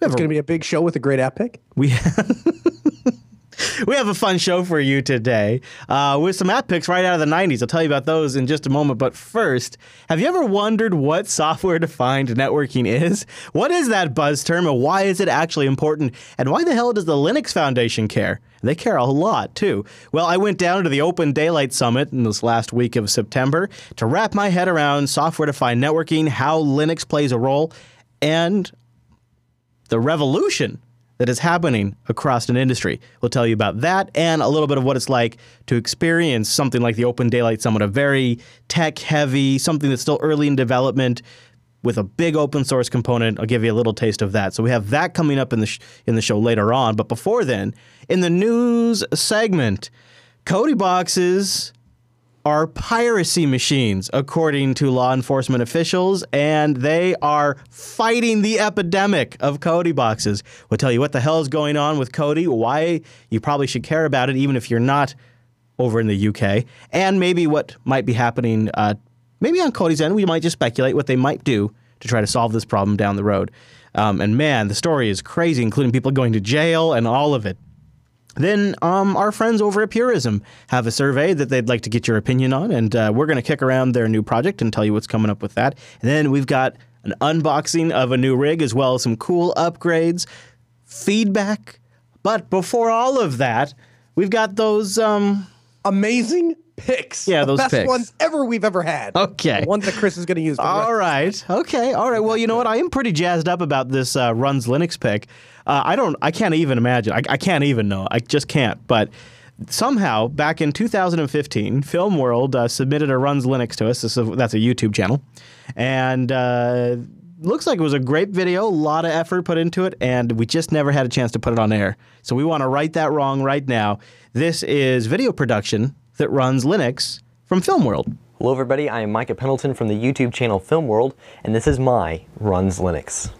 It's going to be a big show with a great app pick. We we have a fun show for you today uh, with some app picks right out of the 90s. I'll tell you about those in just a moment. But first, have you ever wondered what software defined networking is? What is that buzz term and why is it actually important? And why the hell does the Linux Foundation care? They care a lot too. Well, I went down to the Open Daylight Summit in this last week of September to wrap my head around software defined networking, how Linux plays a role, and the revolution that is happening across an industry. We'll tell you about that and a little bit of what it's like to experience something like the Open Daylight Summit, a very tech heavy, something that's still early in development with a big open source component. I'll give you a little taste of that. So we have that coming up in the sh- in the show later on, but before then, in the news segment, Kodi boxes are piracy machines, according to law enforcement officials, and they are fighting the epidemic of Kodi boxes. We'll tell you what the hell is going on with Kodi, why you probably should care about it, even if you're not over in the UK, and maybe what might be happening. Uh, maybe on Kodi's end, we might just speculate what they might do to try to solve this problem down the road. Um, and man, the story is crazy, including people going to jail and all of it. Then um, our friends over at Purism have a survey that they'd like to get your opinion on, and uh, we're going to kick around their new project and tell you what's coming up with that. And then we've got an unboxing of a new rig as well as some cool upgrades, feedback. But before all of that, we've got those. Um, Amazing picks. Yeah, the those best picks. ones ever we've ever had. Okay. The ones that Chris is going to use. All right. Okay. All right. Well, you know what? I am pretty jazzed up about this uh, runs Linux pick. Uh, I don't. I can't even imagine. I, I can't even know. I just can't. But somehow, back in 2015, Film World uh, submitted a runs Linux to us. Is, that's a YouTube channel, and. Uh, Looks like it was a great video, a lot of effort put into it, and we just never had a chance to put it on air. So we want to right that wrong right now. This is video production that runs Linux from Film World. Hello everybody, I am Micah Pendleton from the YouTube channel Film World, and this is my Runs Linux.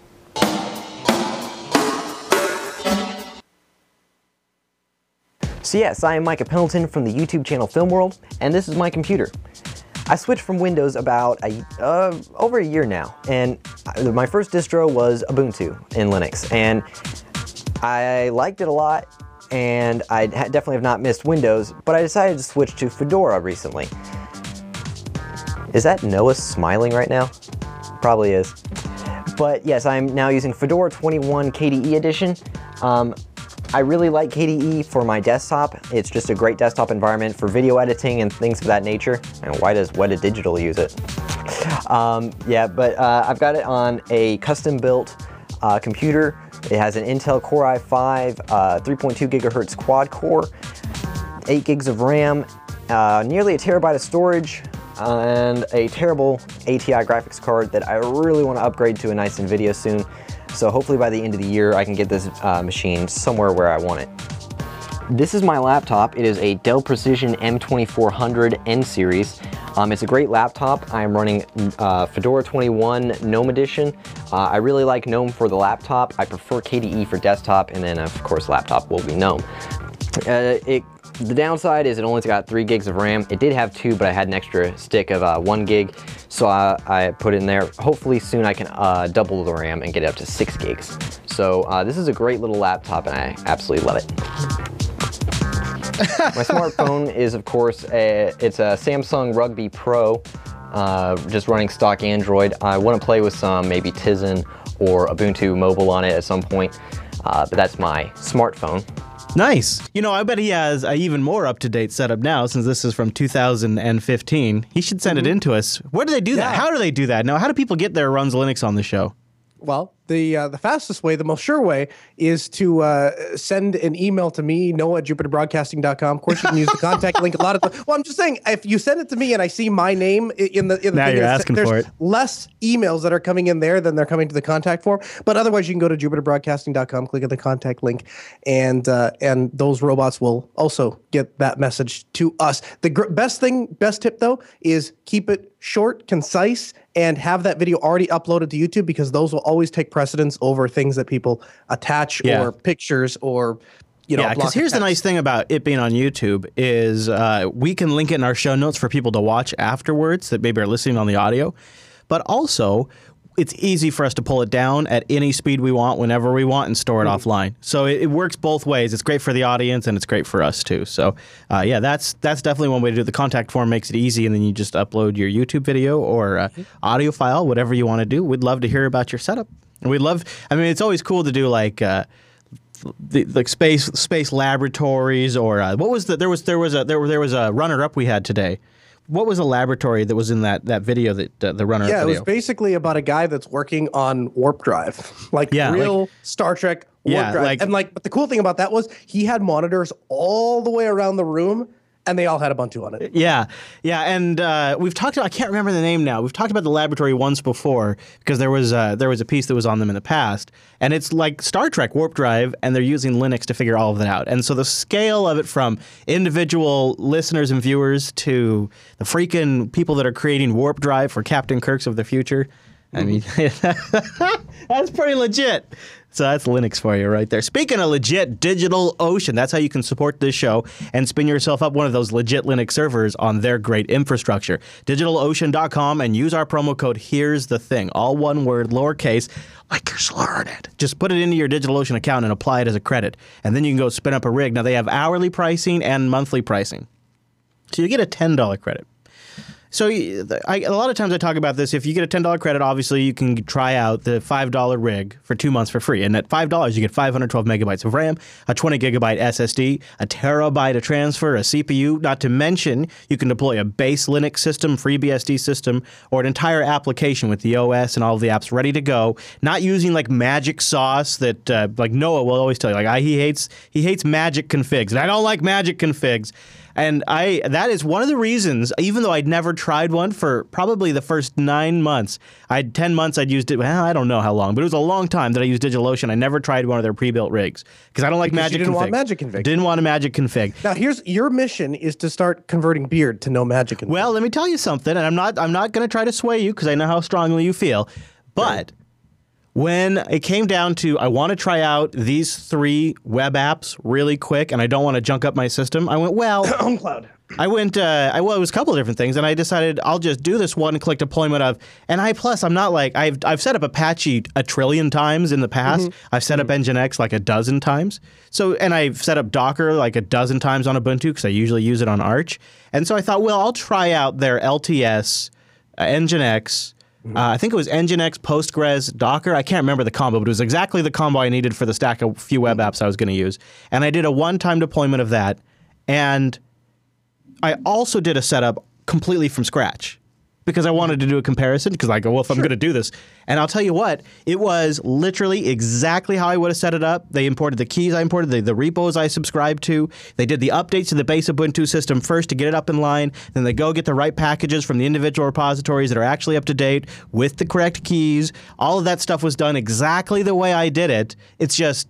So yes, I am Micah Pendleton from the YouTube channel Film World, and this is my computer. I switched from Windows about a, uh, over a year now, and my first distro was Ubuntu in Linux, and I liked it a lot, and I definitely have not missed Windows, but I decided to switch to Fedora recently. Is that Noah smiling right now? Probably is. But yes, I'm now using Fedora 21 KDE edition. Um, I really like KDE for my desktop. It's just a great desktop environment for video editing and things of that nature. And why does Weta Digital use it? Um, yeah, but uh, I've got it on a custom built uh, computer. It has an Intel Core i5, uh, 3.2 gigahertz quad core, 8 gigs of RAM, uh, nearly a terabyte of storage, and a terrible ATI graphics card that I really want to upgrade to a nice NVIDIA soon. So hopefully by the end of the year, I can get this uh, machine somewhere where I want it. This is my laptop. It is a Dell Precision M2400 N series. Um, it's a great laptop. I am running uh, Fedora 21 GNOME edition. Uh, I really like GNOME for the laptop. I prefer KDE for desktop, and then of course laptop will be GNOME. Uh, it, the downside is it only's got three gigs of RAM. It did have two, but I had an extra stick of uh, one gig, so I, I put it in there. Hopefully soon I can uh, double the RAM and get it up to six gigs. So uh, this is a great little laptop, and I absolutely love it. My smartphone is, of course, a, it's a Samsung Rugby Pro, uh, just running stock Android. I want to play with some maybe Tizen or Ubuntu Mobile on it at some point, uh, but that's my smartphone. Nice. You know, I bet he has a even more up to date setup now since this is from 2015. He should send it mm-hmm. in to us. Where do they do that? How do they do that? Now, how do people get their runs Linux on the show? Well, the uh, the fastest way, the most sure way, is to uh, send an email to me, Noah at JupiterBroadcasting.com. Of course, you can use the contact link. A lot of the, well, I'm just saying, if you send it to me and I see my name in the in the now thing, you're asking there's for it. less emails that are coming in there than they're coming to the contact form. But otherwise, you can go to JupiterBroadcasting.com, click on the contact link, and uh, and those robots will also get that message to us. The gr- best thing, best tip though, is keep it short, concise, and have that video already uploaded to YouTube because those will always take precedence over things that people attach Yeah. or pictures or you know. yeah, because here's the nice thing about it being on YouTube is uh, we can link it in our show notes for people to watch afterwards that maybe are listening on the audio, but also it's easy for us to pull it down at any speed we want, whenever we want, and store it offline. So it, it works both ways. It's great for the audience and it's great for us too. So uh, yeah, that's that's definitely one way to do it. The contact form makes it easy, and then you just upload your YouTube video or uh, audio file, whatever you want to do. We'd love to hear about your setup. And we'd love. I mean, it's always cool to do like. Uh, the like space space laboratories or uh, what was the there was there was a there, there was a runner up we had today. What was a laboratory that was in that that video that uh, the runner Yeah, it was basically about a guy that's working on warp drive, like Yeah, real Star Trek warp Yeah, drive. like- and like, but the cool thing about that was he had monitors all the way around the room, and they all had Ubuntu on it. Yeah, yeah, and uh, we've talked. About, I can't remember the name now. We've talked about the laboratory once before because there was uh, there was a piece that was on them in the past, and it's like Star Trek warp drive, and they're using Linux to figure all of that out. And so the scale of it, from individual listeners and viewers to the freaking people that are creating warp drive for Captain Kirk's of the future. I mean, that's pretty legit. So that's Linux for you right there. Speaking of legit, Digital Ocean, that's how you can support this show and spin yourself up one of those legit Linux servers on their great infrastructure. DigitalOcean.com and use our promo code Here's the Thing, all one word, lowercase, like you're slurring it. Just put it into your DigitalOcean account and apply it as a credit. And then you can go spin up a rig. Now they have hourly pricing and monthly pricing. So you get a $10 credit. So I, a lot of times I talk about this. If you get a ten dollar credit, obviously you can try out the five dollar rig for two months for free. And at five dollars, you get 512 megabytes of RAM, a 20 gigabyte SSD, a terabyte of transfer, a CPU. Not to mention, you can deploy a base Linux system, FreeBSD system, or an entire application with the OS and all of the apps ready to go. Not using like magic sauce that uh, like Noah will always tell you. Like I, he hates he hates magic configs, and I don't like magic configs. And I that is one of the reasons, even though I'd never tried one for probably the first nine months. I had ten months I'd used it. Well, I don't know how long, but it was a long time that I used DigitalOcean. I never tried one of their pre-built rigs because I don't like Because magic. you didn't config. want magic config. Didn't want a magic config. Now, here's your mission: is to start converting beard to no magic. And Well, let me tell you something, and I'm not I'm not going to try to sway you because I know how strongly you feel, but. When it came down to, I want to try out these three web apps really quick, and I don't want to junk up my system. I went, well, OwnCloud. I went. Uh, I well, it was a couple of different things, and I decided I'll just do this one click deployment of. And I plus, I'm not like I've I've set up Apache a trillion times in the past. I've set up Nginx like a dozen times. So, and I've set up Docker like a dozen times on Ubuntu because I usually use it on Arch. And so I thought, well, I'll try out their LTS, uh, Nginx. Uh, I think it was Nginx, Postgres, Docker. I can't remember the combo, but it was exactly the combo I needed for the stack of few web apps I was going to use. And I did a one-time deployment of that, and I also did a setup completely from scratch because I wanted to do a comparison because I go, well, if I'm going to do this, and I'll tell you what, it was literally exactly how I would have set it up. They imported the keys I imported, the, the repos I subscribed to. They did the updates to the base Ubuntu system first to get it up in line. Then they go get the right packages from the individual repositories that are actually up to date with the correct keys. All of that stuff was done exactly the way I did it. It's just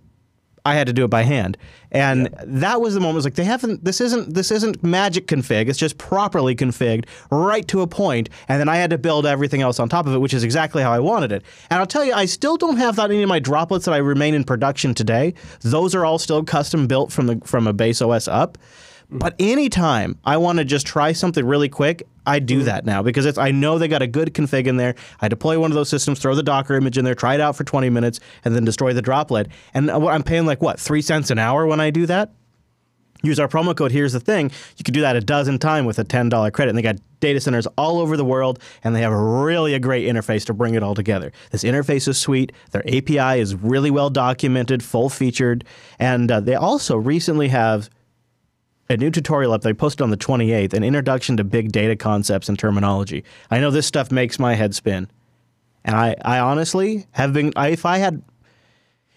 I had to do it by hand. And that was the moment. I was like, they haven't. This isn't. This isn't magic config. It's just properly configured, right to a point. And then I had to build everything else on top of it, which is exactly how I wanted it. And I'll tell you, I still don't have that in any of my droplets that I remain in production today. Those are all still custom built from the from a base OS up. But anytime I want to just try something really quick, I do that now because it's I know they got a good config in there. I deploy one of those systems, throw the Docker image in there, try it out for 20 minutes, and then destroy the droplet. And uh, I'm paying like what three cents an hour when I do that. Use our promo code. Here's the thing: you can do that a dozen times with a ten dollar credit. And they got data centers all over the world, and they have really a great interface to bring it all together. This interface is sweet. Their API is really well documented, full featured, and uh, they also recently have a new tutorial up they posted on the 28th an introduction to big data concepts and terminology i know this stuff makes my head spin And I, I honestly have been. I, if I had,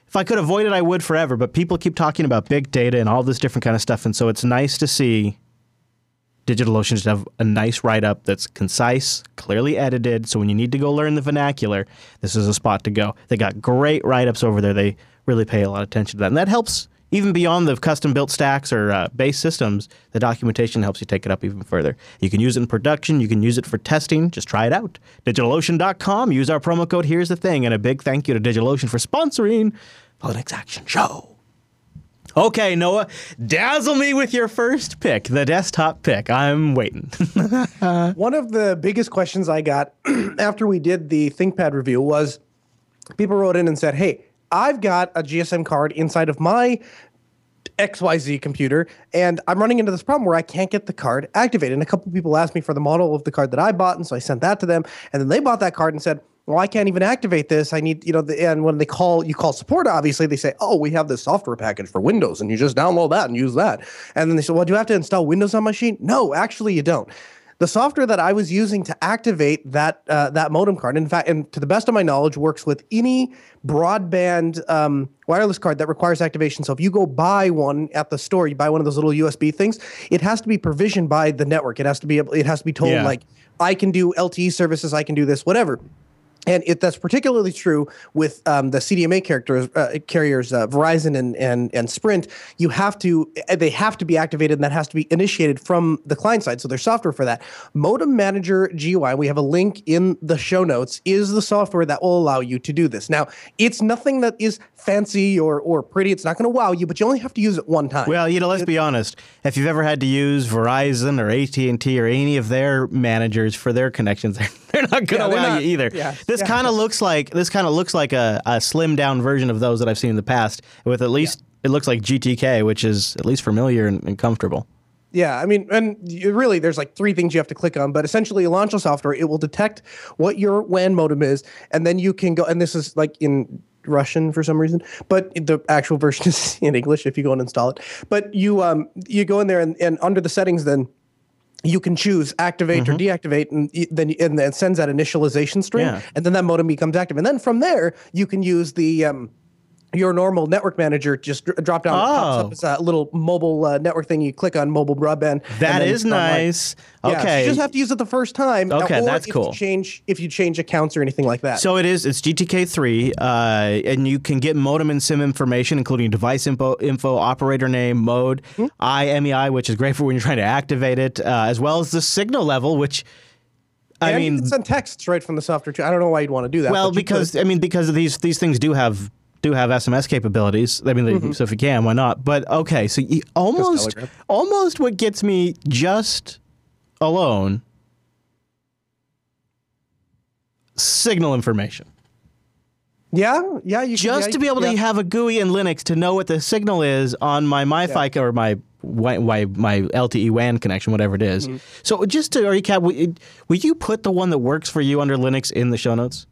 if I could avoid it, I would forever. But people keep talking about big data and all this different kind of stuff, and so it's nice to see DigitalOcean just have a nice write up that's concise, clearly edited. So when you need to go learn the vernacular, this is a spot to go. They got great write ups over there. They really pay a lot of attention to that, and that helps even beyond the custom built stacks or uh, base systems, the documentation helps you take it up even further. You can use it in production, you can use it for testing. Just try it out. DigitalOcean.com. Use our promo code Here's the Thing. And a big thank you to DigitalOcean for sponsoring the Linux Action Show. Okay, Noah, dazzle me with your first pick, the desktop pick. I'm waiting. One of the biggest questions I got after we did the ThinkPad review was people wrote in and said, Hey, I've got a GSM card inside of my XYZ computer, and I'm running into this problem where I can't get the card activated. And a couple people asked me for the model of the card that I bought, and so I sent that to them. And then they bought that card and said, well, I can't even activate this. I need, you know, the, and when they call, you call support, obviously, they say, oh, we have this software package for Windows, and you just download that and use that. And then they say, well, do you have to install Windows on my machine? No, actually, you don't the software that I was using to activate that uh, that modem card, in fact, and to the best of my knowledge, works with any broadband um, wireless card that requires activation. So if you go buy one at the store, you buy one of those little USB things, it has to be provisioned by the network. It has to be able, it has to be told yeah. like I can do LTE services, I can do this, whatever. And it, that's particularly true with um, the CDMA characters, uh, carriers, uh, Verizon and, and and Sprint. You have to, eh, they have to be activated, and that has to be initiated from the client side. So there's software for that. Modem Manager GUI. We have a link in the show notes. Is the software that will allow you to do this. Now, it's nothing that is fancy or or pretty. It's not going to wow you, but you only have to use it one time. Well, you know, let's be honest. If you've ever had to use Verizon or AT and T or any of their managers for their connections, they're not going to yeah, wow not, you either. Yeah, this yeah. kind of looks like this kind of looks like a, a slimmed down version of those that I've seen in the past. With at least it looks like GTK, which is at least familiar and, and comfortable. Yeah, I mean, and really, there's like three things you have to click on, but essentially, you launch a software, it will detect what your WAN modem is, and then you can go. And this is like in Russian for some reason, but the actual version is in English if you go and install it. But you um you go in there and, and under the settings, then you can choose activate mm-hmm. or deactivate, and then and then it sends that initialization string, yeah. and then that modem becomes active, and then from there you can use the um, your normal network manager just drop down. Oh. Pops up as a little mobile uh, network thing. You click on mobile broadband. That is nice. Like, okay, so you just have to use it the first time. Okay, that's cool. Change if you change accounts or anything like that. So it is. It's GTK three, uh, and you can get modem and SIM information, including device info, info operator name, mode, mm-hmm. IMEI, which is great for when you're trying to activate it, uh, as well as the signal level, which. I and mean, you can send texts right from the software too. I don't know why you'd want to do that. Well, because I mean, because these these things do have do have SMS capabilities. I mean, mm-hmm. so if you can, why not? But okay, so you, almost almost what gets me just alone signal information. Yeah, yeah. You just yeah, to be able yeah. to have a GUI in Linux to know what the signal is on my MiFi yeah. or my my, my LTE WAN connection, whatever it is. Mm-hmm. So just to recap, will you put the one that works for you under Linux in the show notes?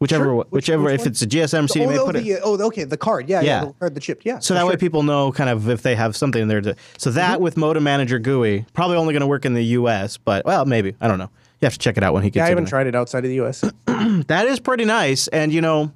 Whichever, sure. whichever, which, which if it's a GSM CDMA, oh, put the, it. Oh, okay, the card, yeah, yeah, yeah the card, the chip, yeah. So that sure. way people know kind of if they have something in there. To, so that mm-hmm. with Modem Manager GUI, probably only going to work in the U.S., but well, maybe I don't know. You have to check it out when he gets. Yeah, I haven't tried it outside of the U.S. that is pretty nice, and you know,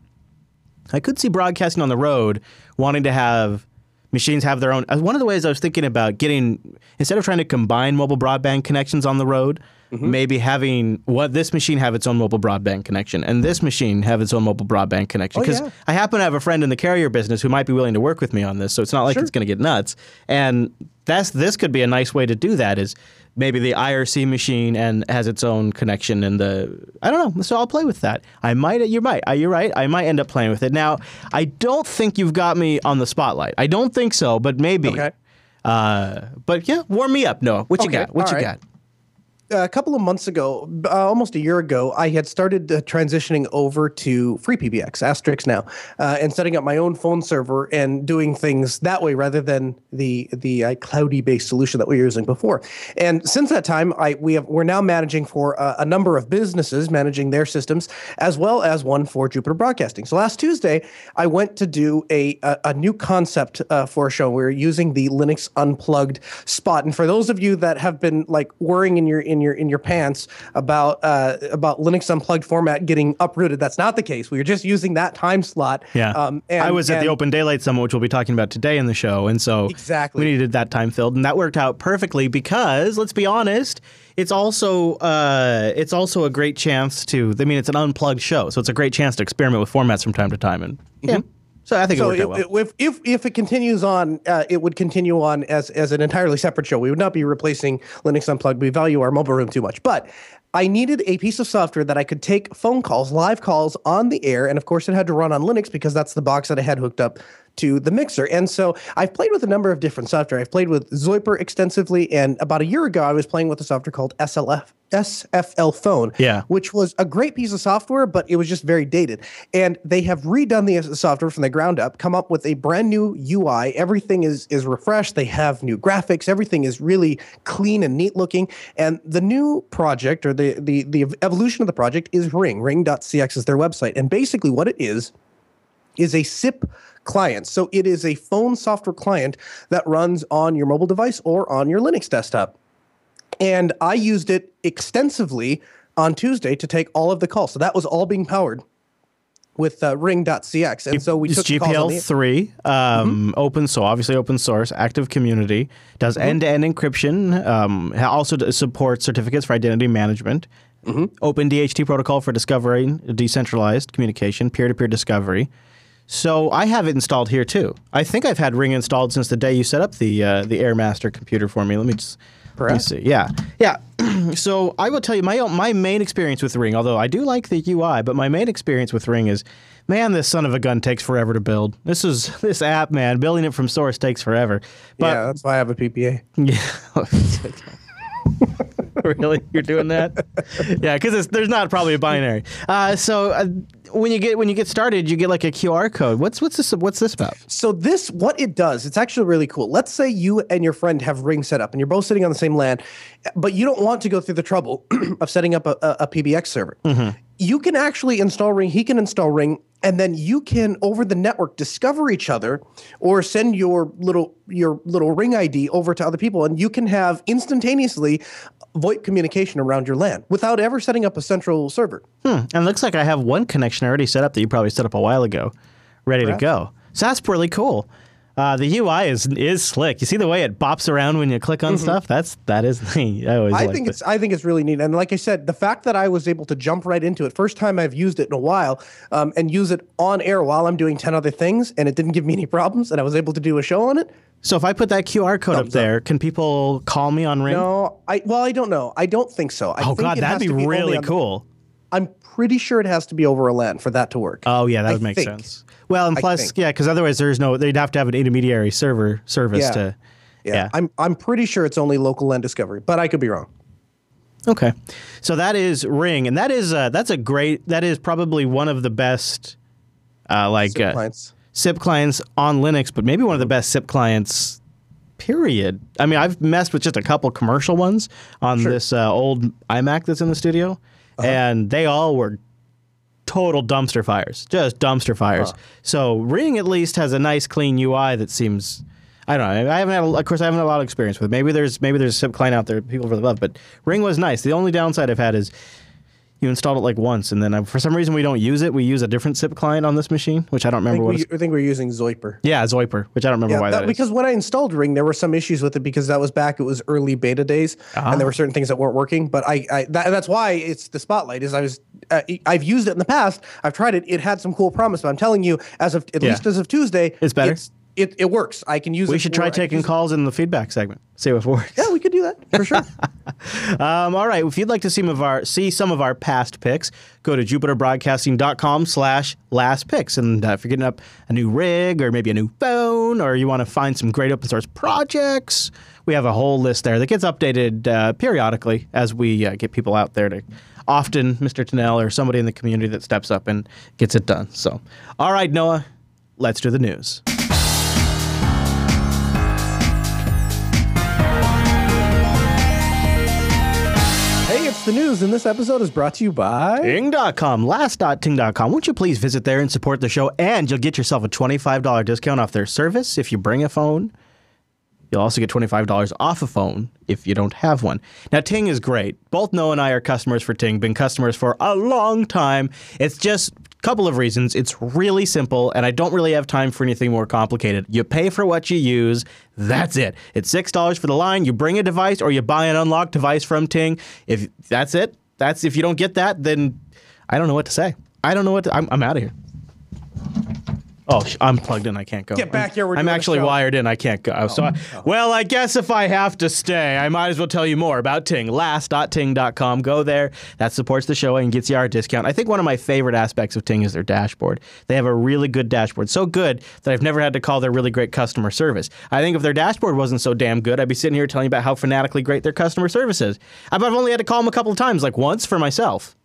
I could see broadcasting on the road wanting to have machines have their own. Uh, one of the ways I was thinking about getting instead of trying to combine mobile broadband connections on the road, mm-hmm. maybe having what this machine have its own mobile broadband connection and this machine have its own mobile broadband connection. Because oh, yeah. I happen to have a friend in the carrier business who might be willing to work with me on this, so it's not like sure. it's going to get nuts. And that's this could be a nice way to do that. Is maybe the IRC machine and has its own connection and the I don't know. So I'll play with that. I might you might you're right. I might end up playing with it. Now I don't think you've got me on the spotlight. I don't think so, but maybe. Okay. Uh, but yeah, warm me up, Noah. What okay. you got? What All you right. got? A couple of months ago, uh, almost a year ago, I had started uh, transitioning over to FreePBX, Asterisk now, uh, and setting up my own phone server and doing things that way rather than the the uh, cloudy based solution that we were using before. And since that time, I we have we're now managing for uh, a number of businesses managing their systems as well as one for Jupiter Broadcasting. So last Tuesday, I went to do a a, a new concept uh, for a show. We are using the Linux Unplugged spot, and for those of you that have been like worrying in your your in your pants about uh, about Linux unplugged format getting uprooted. That's not the case. We were just using that time slot. Yeah. Um, and, I was at the Open Daylight Summit, which we'll be talking about today in the show, and so Exactly. we needed that time filled, and that worked out perfectly because let's be honest, it's also uh, it's also a great chance to. I mean, it's an unplugged show, so it's a great chance to experiment with formats from time to time, and yeah. So I think So it worked out well. if, if if if it continues on, uh, it would continue on as as an entirely separate show. We would not be replacing Linux Unplugged. We value our mobile room too much, but. I needed a piece of software that I could take phone calls, live calls on the air, and of course it had to run on Linux because that's the box that I had hooked up to the mixer. And so I've played with a number of different software. I've played with Zoiper extensively, and about a year ago I was playing with a software called SLF SFL Phone, Yeah. which was a great piece of software, but it was just very dated. And they have redone the software from the ground up, come up with a brand new UI. Everything is is refreshed. They have new graphics. Everything is really clean and neat looking. And the new project or the the the evolution of the project is Ring. Ring.cx is their website. And basically what it is is a SIP client. So it is a phone software client that runs on your mobile device or on your Linux desktop and I used it extensively on Tuesday to take all of the calls. So that was all being powered with uh, Ring.cx, and so we It's took the calls on the- GPL three, um, open, so obviously open source, active community, does end to end encryption, um, also supports certificates for identity management, open DHT protocol for discovering decentralized communication, peer to peer discovery. So I have it installed here too. I think I've had Ring installed since the day you set up the uh, the AirMaster computer for me. Let me just let me see. Yeah, yeah. so I will tell you my own- my main experience with Ring, although I do like the UI, but my main experience with Ring is, man, this son of a gun takes forever to build. This is this app, man. Building it from source takes forever. But yeah, that's why I have a PPA. yeah. really, you're doing that? yeah, because there's not probably a binary. Uh, so uh, when you get when you get started, you get like a QR code. What's what's this? What's this about? So this, what it does, it's actually really cool. Let's say you and your friend have Ring set up, and you're both sitting on the same LAN, but you don't want to go through the trouble of setting up a, a, a PBX server. Mm-hmm. You can actually install Ring. He can install Ring, and then you can over the network discover each other, or send your little your little Ring ID over to other people, and you can have instantaneously VoIP communication around your LAN without ever setting up a central server. And it looks like I have one connection already set up that you probably set up a while ago, ready to go. So that's really cool. Uh, the UI is is slick. You see the way it bops around when you click on stuff. That's that is neat. I always I think it. it's I think it's really neat, and like I said, the fact that I was able to jump right into it, first time I've used it in a while, um, and use it on air while I'm doing ten other things, and it didn't give me any problems, and I was able to do a show on it. So if I put that QR code up Thumbs up. there, can people call me on Ring? No, I well, I don't know. I don't think so. I oh think God, that'd has be to only really cool. I'm pretty sure it has to be over a LAN for that to work. Oh yeah, that I would make think. sense. Well, and plus, yeah, because otherwise there's no. They'd have to have an intermediary server service Yeah. to. yeah, yeah. I'm I'm pretty sure it's only local LAN discovery, but I could be wrong. Okay, so that is Ring, and that is uh, that's a great. That is probably one of the best, uh, like SIP uh, clients. SIP clients on Linux, but maybe one of the best SIP clients. Period. I mean, I've messed with just a couple commercial ones on this uh, old iMac that's in the studio, Uh-huh. and they all were total dumpster fires, just dumpster fires. So Ring at least has a nice, clean UI that seems. I don't know. I haven't had, a, of course, I haven't had a lot of experience with. it. Maybe there's maybe there's a client out there people really love, but Ring was nice. The only downside I've had is you installed it like once, and then uh, for some reason we don't use it. We use a different SIP client on this machine, which I don't remember think, what. we, I think we're using Zoiper. yeah, Zoiper, which I don't remember Yeah, why that- because when I installed Ring, there were some issues with it because that was back. It was early beta days, Ah. and there were certain things that weren't working. But I, I that, that's why it's the spotlight. Is I was uh, I've used it in the past. I've tried it. It had some cool promise, but I'm telling you, as of at Yeah. least as of Tuesday, It's better? It, it works. I can use it. we should try for- I can taking calls in the feedback segment. See if it works. Yeah, we could do that for sure. Um, all right. If you'd like to see some of our see some of our past picks, go to jupiterbroadcasting.com slash last picks. And uh, if you're getting up a new rig or maybe a new phone or you want to find some great open source projects, we have a whole list there that gets updated uh, periodically as we uh, get people out there to often Mr. Tennell or somebody in the community that steps up and gets it done. So, all right, Noah, let's do the news. The news, and this episode is brought to you by. Ting.com, last.ting.com. Won't you please visit there and support the show? And you'll get yourself a $25 discount off their service if you bring a phone. You'll also get $25 off a phone if you don't have one. Now, Ting is great. Both Noah and I are customers for Ting, been customers for a long time. It's just couple of reasons. It's really simple, and I don't really have time for anything more complicated. You pay for what you use. That's it. It's $6 for the line. You bring a device or you buy an unlocked device from Ting. If that's it, that's if you don't get that, then I don't know what to say. I don't know what to, I'm, I'm out of here. Oh, sh- I'm plugged in. I can't go. Get back here, we're I'm actually wired in. I can't go. Oh, So, I, oh. well, I guess if I have to stay, I might as well tell you more about Ting. Last.ting.com. Go there. That supports the show and gets you our discount. I think one of my favorite aspects of Ting is their dashboard. They have a really good dashboard. So good that I've never had to call their really great customer service. I think if their dashboard wasn't so damn good, I'd be sitting here telling you about how fanatically great their customer service is. I've I've only had to call them a couple of times, like once for myself,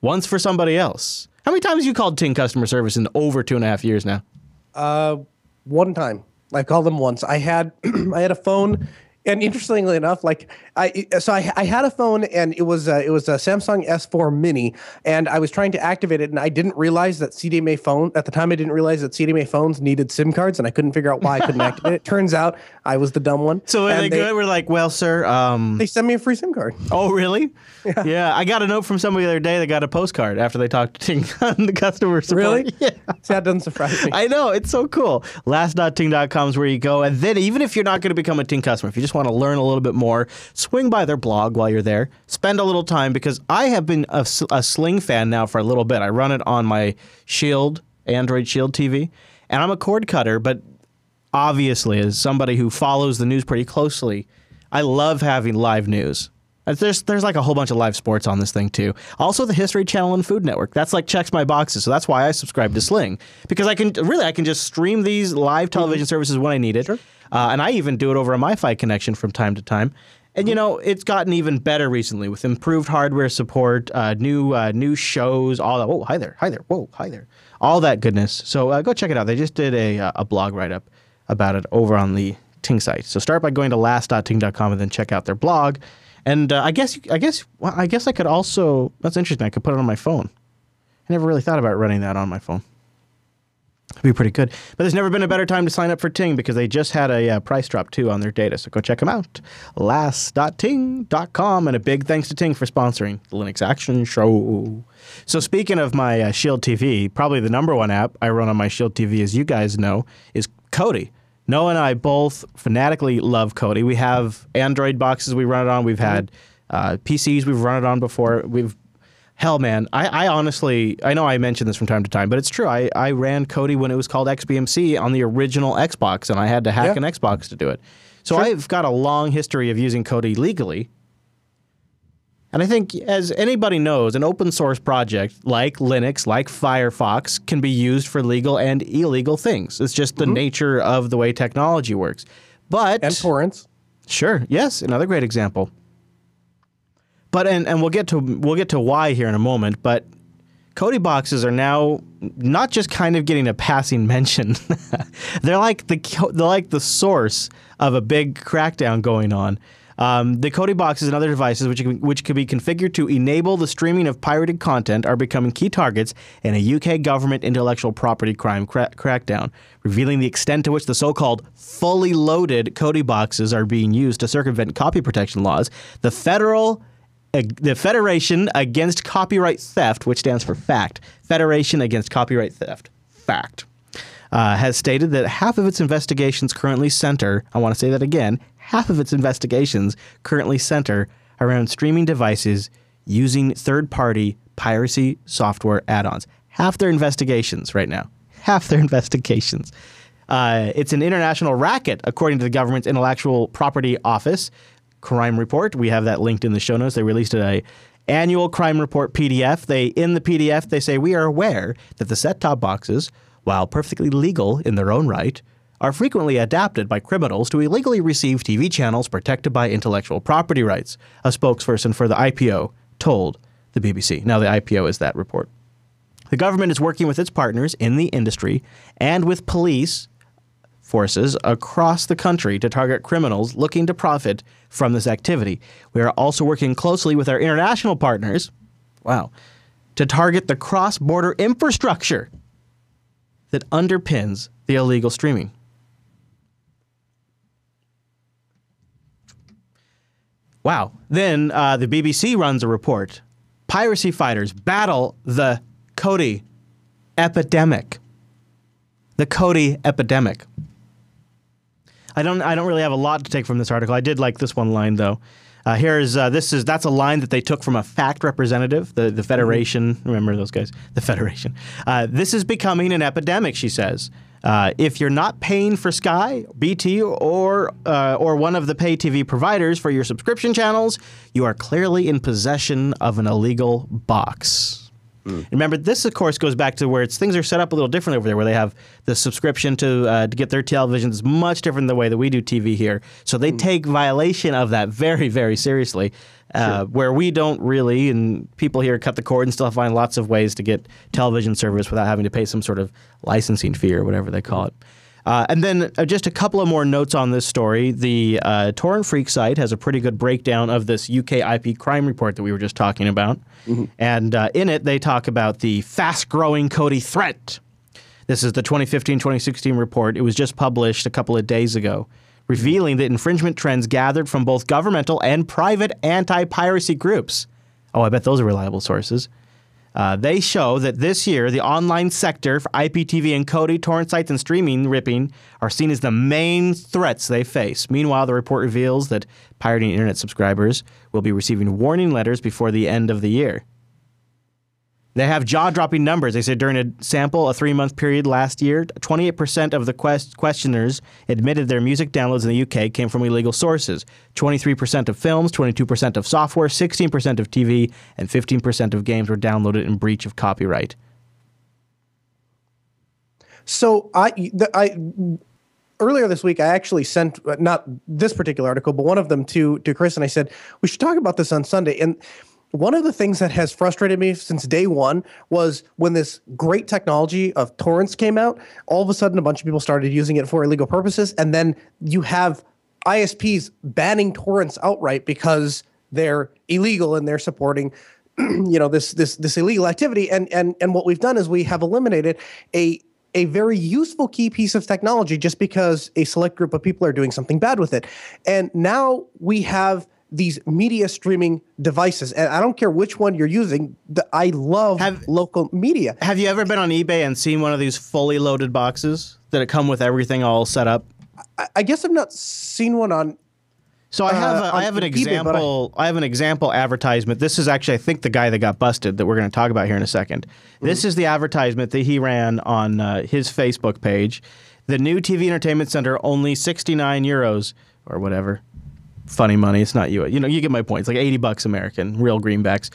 once for somebody else. How many times have you called Ting customer service in over two and a half years now? Uh, one time. I called them once. I had I had a phone, and interestingly enough, like I so I, I had a phone, and it was uh, it was a Samsung S4 Mini, and I was trying to activate it, and I didn't realize that CDMA phone at the time. I didn't realize that CDMA phones needed SIM cards, and I couldn't figure out why I couldn't activate it. Turns out I was the dumb one. So are and they good? We're like, well, sir. Um, They sent me a free SIM card. oh, really? Yeah. I got a note from somebody the other day that got a postcard after they talked to Ting on the customer support. Really? Yeah. See, that doesn't surprise me. I know it's so cool. Last.ting.com is where you go, and then even if you're not going to become a Ting customer, if you just want to learn a little bit more, swing by their blog while you're there. Spend a little time because I have been a Sling fan now for a little bit. I run it on my Shield Android Shield TV, and I'm a cord cutter, but obviously, as somebody who follows the news pretty closely, I love having live news. Uh, There's there's like a whole bunch of live sports on this thing too. Also, the History Channel and Food Network. That's like checks my boxes. So that's why I subscribe to Sling because I can really I can just stream these live television services when I need it, uh, and I even do it over a MiFi connection from time to time. And you know, it's gotten even better recently with improved hardware support, uh, new uh, new shows, all that. Whoa, hi there, hi there, whoa, hi there, all that goodness. So uh, go check it out. They just did a uh, a blog write up about it over on the Ting site. So start by going to last.ting.com and then check out their blog. And uh, I guess I guess well, I guess I could also. That's interesting. I could put it on my phone. I never really thought about running that on my phone. It'd be pretty good. But there's never been a better time to sign up for Ting because they just had a uh, price drop too on their data. So go check them out. Last.ting.com. And a big thanks to Ting for sponsoring the Linux Action Show. So speaking of my uh, Shield TV, probably the number one app I run on my Shield TV, as you guys know, is Kodi. Noah and I both fanatically love Kodi. We have Android boxes we run it on. We've had uh, PCs we've run it on before. We've Hell, man, I, I honestly, I know I mention this from time to time, but it's true. I, I ran Kodi when it was called XBMC on the original Xbox, and I had to hack Yeah. an Xbox to do it. So I've got a long history of using Kodi legally. And I think, as anybody knows, an open source project like Linux, like Firefox, can be used for legal and illegal things. It's just the mm-hmm. nature of the way technology works. But and torrents. Sure. Yes, another great example. But and, and we'll get to we'll get to why here in a moment, but Kodi boxes are now not just kind of getting a passing mention. they're like the they're like the source of a big crackdown going on. Um, the Kodi boxes and other devices, which can, which can be configured to enable the streaming of pirated content, are becoming key targets in a UK government intellectual property crime cra- crackdown, revealing the extent to which the so-called fully loaded Kodi boxes are being used to circumvent copy protection laws. The federal the Federation Against Copyright Theft, which stands for FACT, Federation Against Copyright Theft, FACT, uh, has stated that half of its investigations currently center, I want to say that again, half of its investigations currently center around streaming devices using third party piracy software add ons. Half their investigations right now. Half their investigations. Uh, it's an international racket, according to the government's intellectual property office crime report. We have that linked in the show notes. They released a annual crime report PDF. They in the PDF they say we are aware that the set-top boxes, while perfectly legal in their own right, are frequently adapted by criminals to illegally receive TV channels protected by intellectual property rights. A spokesperson for the IPO told the BBC. Now the IPO is that report. The government is working with its partners in the industry and with police forces across the country to target criminals looking to profit from this activity. We are also working closely with our international partners, wow, to target the cross border infrastructure that underpins the illegal streaming. Wow. Then uh, the BBC runs a report. Piracy fighters battle the Kodi epidemic. The Kodi epidemic. I don't. I don't really have a lot to take from this article. I did like this one line though. Uh, here's uh, this is that's a line that they took from a fact representative, the the Federation. Remember those guys, the Federation. Uh, this is becoming an epidemic, she says. Uh, if you're not paying for Sky, BT, or uh, or one of the pay TV providers for your subscription channels, you are clearly in possession of an illegal box. Remember, this of course goes back to where it's, things are set up a little differently over there, where they have the subscription to uh, to get their television is much different than the way that we do TV here. So they take violation of that very, very seriously. Uh, Where we don't really, and people here cut the cord and still find lots of ways to get television service without having to pay some sort of licensing fee or whatever they call it. Uh, and then uh, just a couple of more notes on this story. The uh, Torrent Freak site has a pretty good breakdown of this UK IP crime report that we were just talking about. And uh, in it, they talk about the fast growing Kodi threat. This is the 2015 2016 report. It was just published a couple of days ago, revealing that infringement trends gathered from both governmental and private anti piracy groups. Oh, I bet those are reliable sources. Uh, they show that this year, the online sector for IPTV and Kodi, torrent sites, and streaming ripping are seen as the main threats they face. Meanwhile, the report reveals that pirating internet subscribers will be receiving warning letters before the end of the year. They have jaw dropping numbers. They said during a sample, a three month period last year, 28% of the quest- questioners admitted their music downloads in the UK came from illegal sources. 23% of films, 22% of software, 16% of TV, and 15% of games were downloaded in breach of copyright. So I, the, I earlier this week I actually sent not this particular article, but one of them to to Chris, and I said we should talk about this on Sunday. And one of the things that has frustrated me since day one was when this great technology of torrents came out. All of a sudden, a bunch of people started using it for illegal purposes, and then you have ISPs banning torrents outright because they're illegal and they're supporting you know this this this illegal activity and and and what we've done is we have eliminated a a very useful key piece of technology just because a select group of people are doing something bad with it and now we have these media streaming devices and i don't care which one you're using the, i love Have- local media Have you ever been on eBay and seen one of these fully loaded boxes that it come with everything all set up? I, I guess i've not seen one on So I have Uh, a, I have an eBay, but I- example I, have an example advertisement. This is actually I think the guy that got busted that we're going to talk about here in a 2nd This is the advertisement that he ran on uh, his Facebook page. The new TV entertainment center only 69 euros or whatever. Funny money. It's not you. You know, you get my point. It's like 80 bucks American, real greenbacks.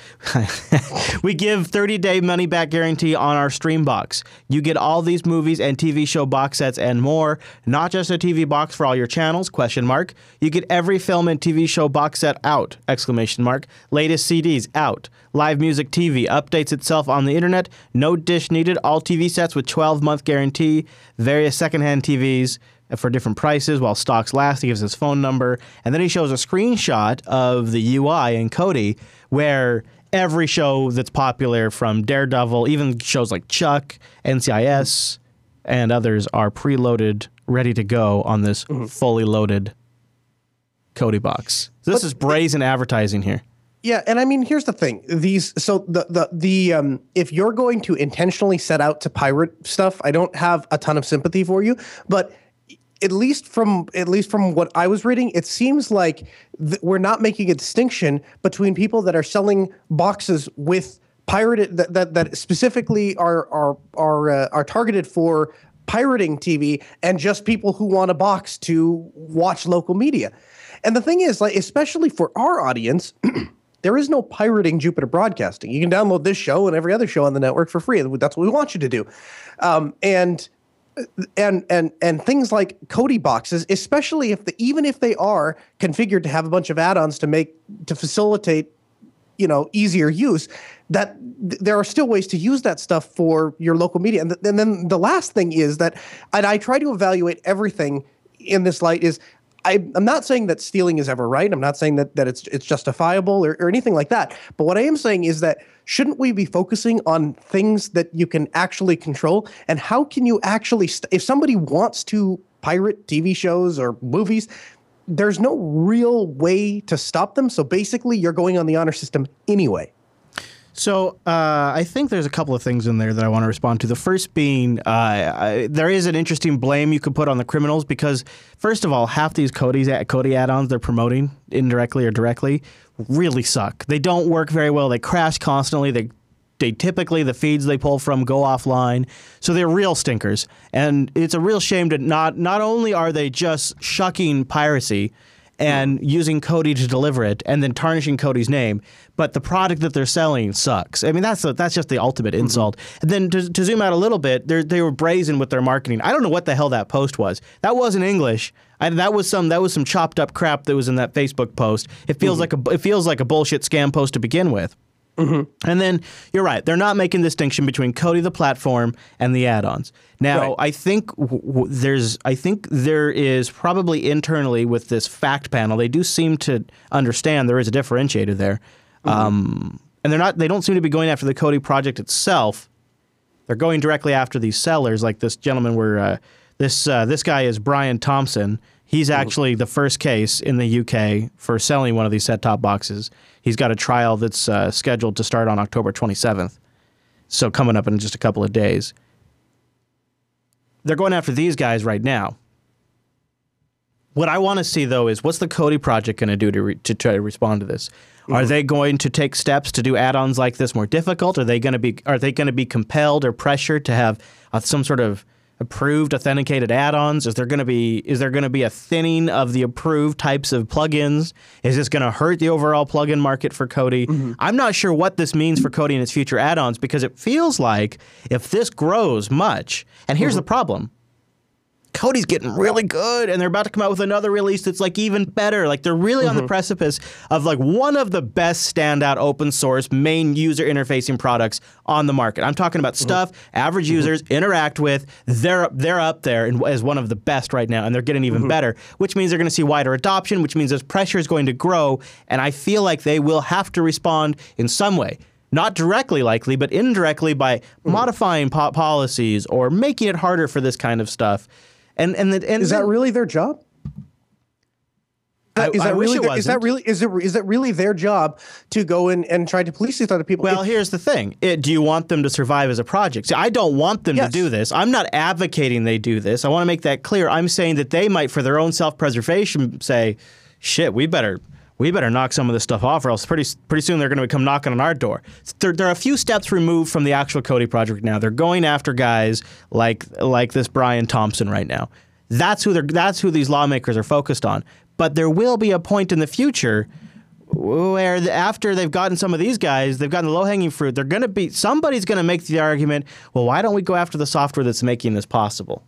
we give 30 day money back guarantee on our stream box. You get all these movies and TV show box sets and more, not just a TV box for all your channels, question mark. You get every film and TV show box set out, exclamation mark. Latest CDs out. Live music TV updates itself on the internet. No dish needed. All TV sets with 12 month guarantee. Various secondhand TVs for different prices while stocks last. He gives his phone number, and then he shows a screenshot of the UI in Kodi where every show that's popular from Daredevil, even shows like Chuck, NCIS, and others are preloaded, ready to go on this fully loaded Kodi box. So this is brazen advertising here. Yeah, and I mean, here's the thing: these. So the the the um, if you're going to intentionally set out to pirate stuff, I don't have a ton of sympathy for you. But at least from at least from what I was reading, it seems like th- we're not making a distinction between people that are selling boxes with pirated that that, that specifically are are are uh, are targeted for pirating TV and just people who want a box to watch local media. And the thing is, like, especially for our audience. There is no pirating Jupiter Broadcasting. You can download this show and every other show on the network for free. That's what we want you to do. Um, and and and and things like Kodi boxes, especially if the even if they are configured to have a bunch of add-ons to make to facilitate, you know, easier use, that th- there are still ways to use that stuff for your local media. And, th- and then the last thing is that, and I try to evaluate everything in this light is. I, I'm not saying that stealing is ever right. I'm not saying that, that it's it's justifiable or, or anything like that. But what I am saying is that shouldn't we be focusing on things that you can actually control? And how can you actually, st- if somebody wants to pirate TV shows or movies, there's no real way to stop them. So basically, you're going on the honor system anyway. So uh, I think there's a couple of things in there that I want to respond to. The first being uh, I, there is an interesting blame you could put on the criminals because first of all, half these Kodi's Kodi add-ons they're promoting indirectly or directly really suck. They don't work very well. They crash constantly. They they typically the feeds they pull from go offline, so they're real stinkers. And it's a real shame to not not only are they just shucking piracy and using Kodi to deliver it and then tarnishing Kodi's name, but the product that they're selling sucks. I mean, that's that's just the ultimate mm-hmm. insult. And then to, to zoom out a little bit, they were brazen with their marketing. I don't know what the hell that post was. That wasn't English. I, that was some that was some chopped up crap that was in that Facebook post. It feels mm-hmm. like a it feels like a bullshit scam post to begin with. Mm-hmm. And then you're right; they're not making distinction between Kodi the platform and the add-ons. Now, right. I think w- w- there's, I think there is probably internally with this fact panel, they do seem to understand there is a differentiator there, mm-hmm. um, and they're not. They don't seem to be going after the Kodi project itself. They're going directly after these sellers, like this gentleman. Where uh, this uh, this guy is Brian Thompson. He's actually the first case in the UK for selling one of these set-top boxes. He's got a trial that's uh, scheduled to start on October 27th, so coming up in just a couple of days. They're going after these guys right now. What I want to see though is what's the Kodi project going to do to re- to try to respond to this? Mm-hmm. Are they going to take steps to do add-ons like this more difficult? Are they going to be are they going to be compelled or pressured to have uh, some sort of approved authenticated add-ons? Is there going to be is there going to be a thinning of the approved types of plugins? Is this going to hurt the overall plugin market for Kodi? Mm-hmm. I'm not sure what this means for Kodi and its future add-ons because it feels like if this grows much, and here's mm-hmm. the problem. Kodi's getting really good, and they're about to come out with another release that's like even better. Like they're really mm-hmm. on the mm-hmm. precipice of like one of the best standout open source main user interfacing products on the market. I'm talking about mm-hmm. stuff average mm-hmm. users interact with. They're they're up there as one of the best right now, and they're getting even mm-hmm. better. Which means they're going to see wider adoption. Which means this pressure is going to grow, and I feel like they will have to respond in some way not directly likely, but indirectly by mm. modifying po- policies or making it harder for this kind of stuff. And and, the, and is that really their job? I, is that I really their, is that really is it is that really their job to go in and try to police these other people? Well, here's the thing: it, do you want them to survive as a project? See, I don't want them yes. to do this. I'm not advocating they do this. I want to make that clear. I'm saying that they might, for their own self-preservation, say, "Shit, we better." We better knock some of this stuff off, or else pretty pretty soon they're going to come knocking on our door. They're, they're a few steps removed from the actual Kodi project now. They're going after guys like like this Brian Thompson right now. That's who they're that's who these lawmakers are focused on. But there will be a point in the future where after they've gotten some of these guys, they've gotten the low hanging fruit. They're going to be somebody's going to make the argument. Well, why don't we go after the software that's making this possible?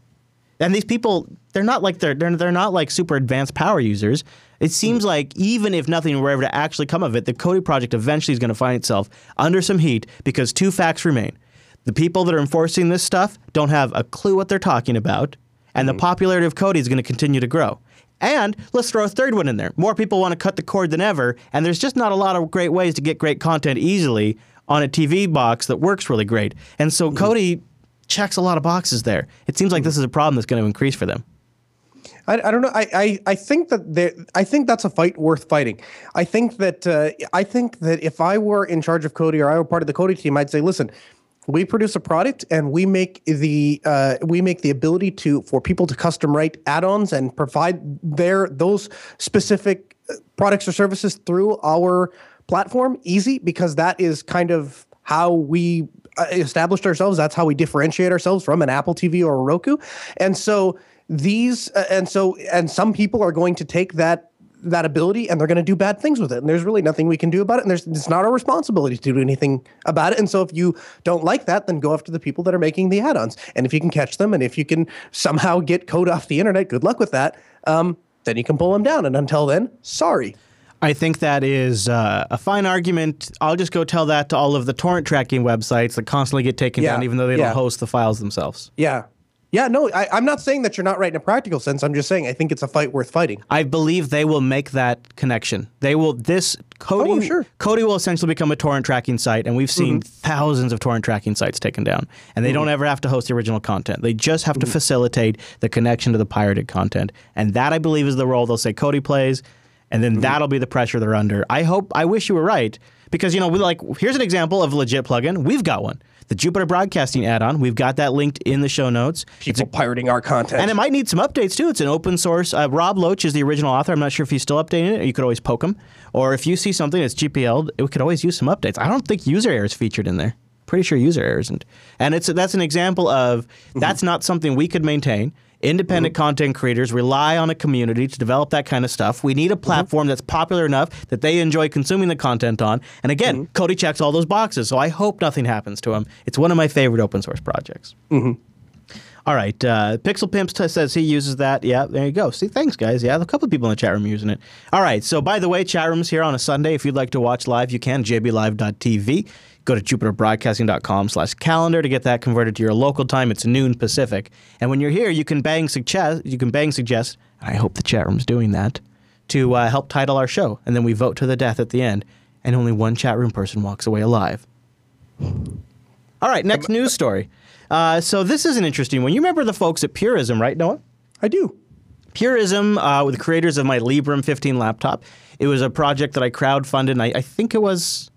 And these people, they're not like they're they're, they're not like super advanced power users. It seems like even if nothing were ever to actually come of it, the Kodi project eventually is going to find itself under some heat because two facts remain: the people that are enforcing this stuff don't have a clue what they're talking about, and the popularity of Kodi is going to continue to grow. And let's throw a third one in there. More people want to cut the cord than ever, and there's just not a lot of great ways to get great content easily on a TV box that works really great. And so mm-hmm. Checks a lot of boxes there. It seems like this is a problem that's going to increase for them. I, I don't know. I, I, I think that I think that's a fight worth fighting. I think that uh, I think that if I were in charge of Kodi or I were part of the Kodi team, I'd say, listen, we produce a product and we make the uh, we make the ability to for people to custom write add-ons and provide their those specific uh, products or services through our platform easy because that is kind of how we uh, established ourselves. That's how we differentiate ourselves from an Apple TV or a Roku. And so these uh, and so and some people are going to take that that ability and they're going to do bad things with it. And there's really nothing we can do about it. And there's it's not our responsibility to do anything about it. And so if you don't like that then go after the people that are making the add-ons. And if you can catch them and if you can somehow get code off the internet good luck with that um, then you can pull them down. And until then sorry I think that is uh, a fine argument. I'll just go tell that to all of the torrent tracking websites that constantly get taken yeah, down, even though they yeah. don't host the files themselves. Yeah, Yeah, no, I, I'm not saying that you're not right in a practical sense. I'm just saying I think it's a fight worth fighting. I believe they will make that connection. They will this Kodi Oh, sure. Kodi will essentially become a torrent tracking site and we've seen mm-hmm. thousands of torrent tracking sites taken down and they mm-hmm. don't ever have to host the original content. They just have to mm-hmm. facilitate the connection to the pirated content. And that I believe is the role they'll say Kodi plays and then that'll be the pressure they're under. I hope I wish you were right because you know we like here's an example of a legit plugin. We've got one. The Jupiter Broadcasting add-on. We've got that linked in the show notes. People pirating our content. And it might need some updates too. It's an open source. Uh, Rob Loach is the original author. I'm not sure if he's still updating it. You could always poke him. Or if you see something that's GPL, it could always use some updates. I don't think user error is featured in there. Pretty sure user error isn't. And it's that's an example of that's not something we could maintain. Independent mm-hmm. content creators rely on a community to develop that kind of stuff. We need a mm-hmm. platform that's popular enough that they enjoy consuming the content on. And again, mm-hmm. Kodi checks all those boxes, so I hope nothing happens to him. It's one of my favorite open source projects. All right. Uh, Pixel Pimps t- says he uses that. Yeah, there you go. See, thanks, guys. Yeah, a couple of people in the chat room using it. All right. So, by the way, chat room's here on a Sunday. If you'd like to watch live, you can. jblive.tv. Go to jupiterbroadcasting.com slash calendar to get that converted to your local time. It's noon Pacific. And when you're here, you can bang suggest. You can bang suggest. I hope the chat room's doing that to uh, help title our show, and then we vote to the death at the end, and only one chat room person walks away alive. All right, next news story. Uh, so this is an interesting one. You remember the folks at Purism, right, Noah? I do. Purism, uh, with the creators of my Librem 15 laptop. It was a project that I crowdfunded. And I, I think it was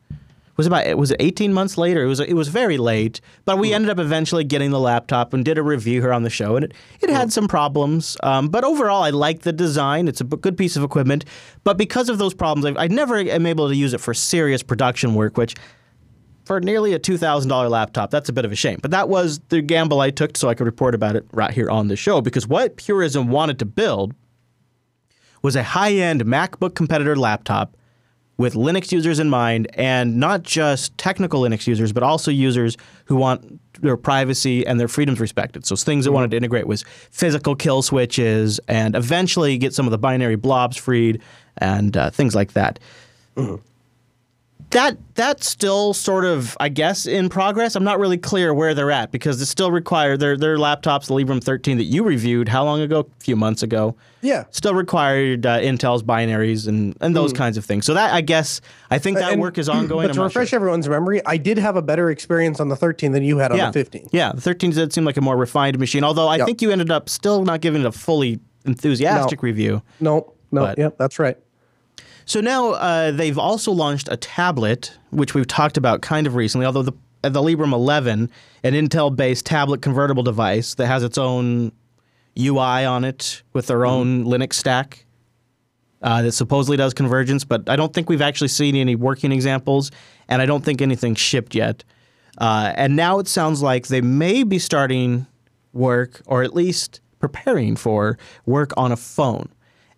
was about it was 18 months later. It was it was very late, but we ended up eventually getting the laptop and did a review here on the show. And it, it had some problems, um, but overall I like the design. It's a good piece of equipment, but because of those problems, I, I never am able to use it for serious production work, which for nearly a $2,000 laptop, that's a bit of a shame. But that was the gamble I took so I could report about it right here on the show. Because what Purism wanted to build was a high end MacBook competitor laptop with Linux users in mind, and not just technical Linux users, but also users who want their privacy and their freedoms respected. So things it wanted to integrate was physical kill switches and eventually get some of the binary blobs freed and uh, things like that that that's still sort of I guess in progress. I'm not really clear where they're at because it's still required their their laptops, the Librem 13 that you reviewed how long ago? A few months ago. Yeah. Still required uh, Intel's binaries and and those kinds of things. So that I guess I think that And- work is ongoing. But I'm to refresh sure. everyone's memory, I did have a better experience on the 13 than you had on yeah, the 15. Yeah, the 13 did seem like a more refined machine. Although I Yep. think you ended up still not giving it a fully enthusiastic review. No, no, But- yep, that's right. So now uh, they've also launched a tablet, which we've talked about kind of recently. Although the uh, the Librem 11, an Intel-based tablet convertible device that has its own UI on it with their own Linux stack uh, that supposedly does convergence, but I don't think we've actually seen any working examples, and I don't think anything's shipped yet. Uh, and now it sounds like they may be starting work, or at least preparing for work on a phone.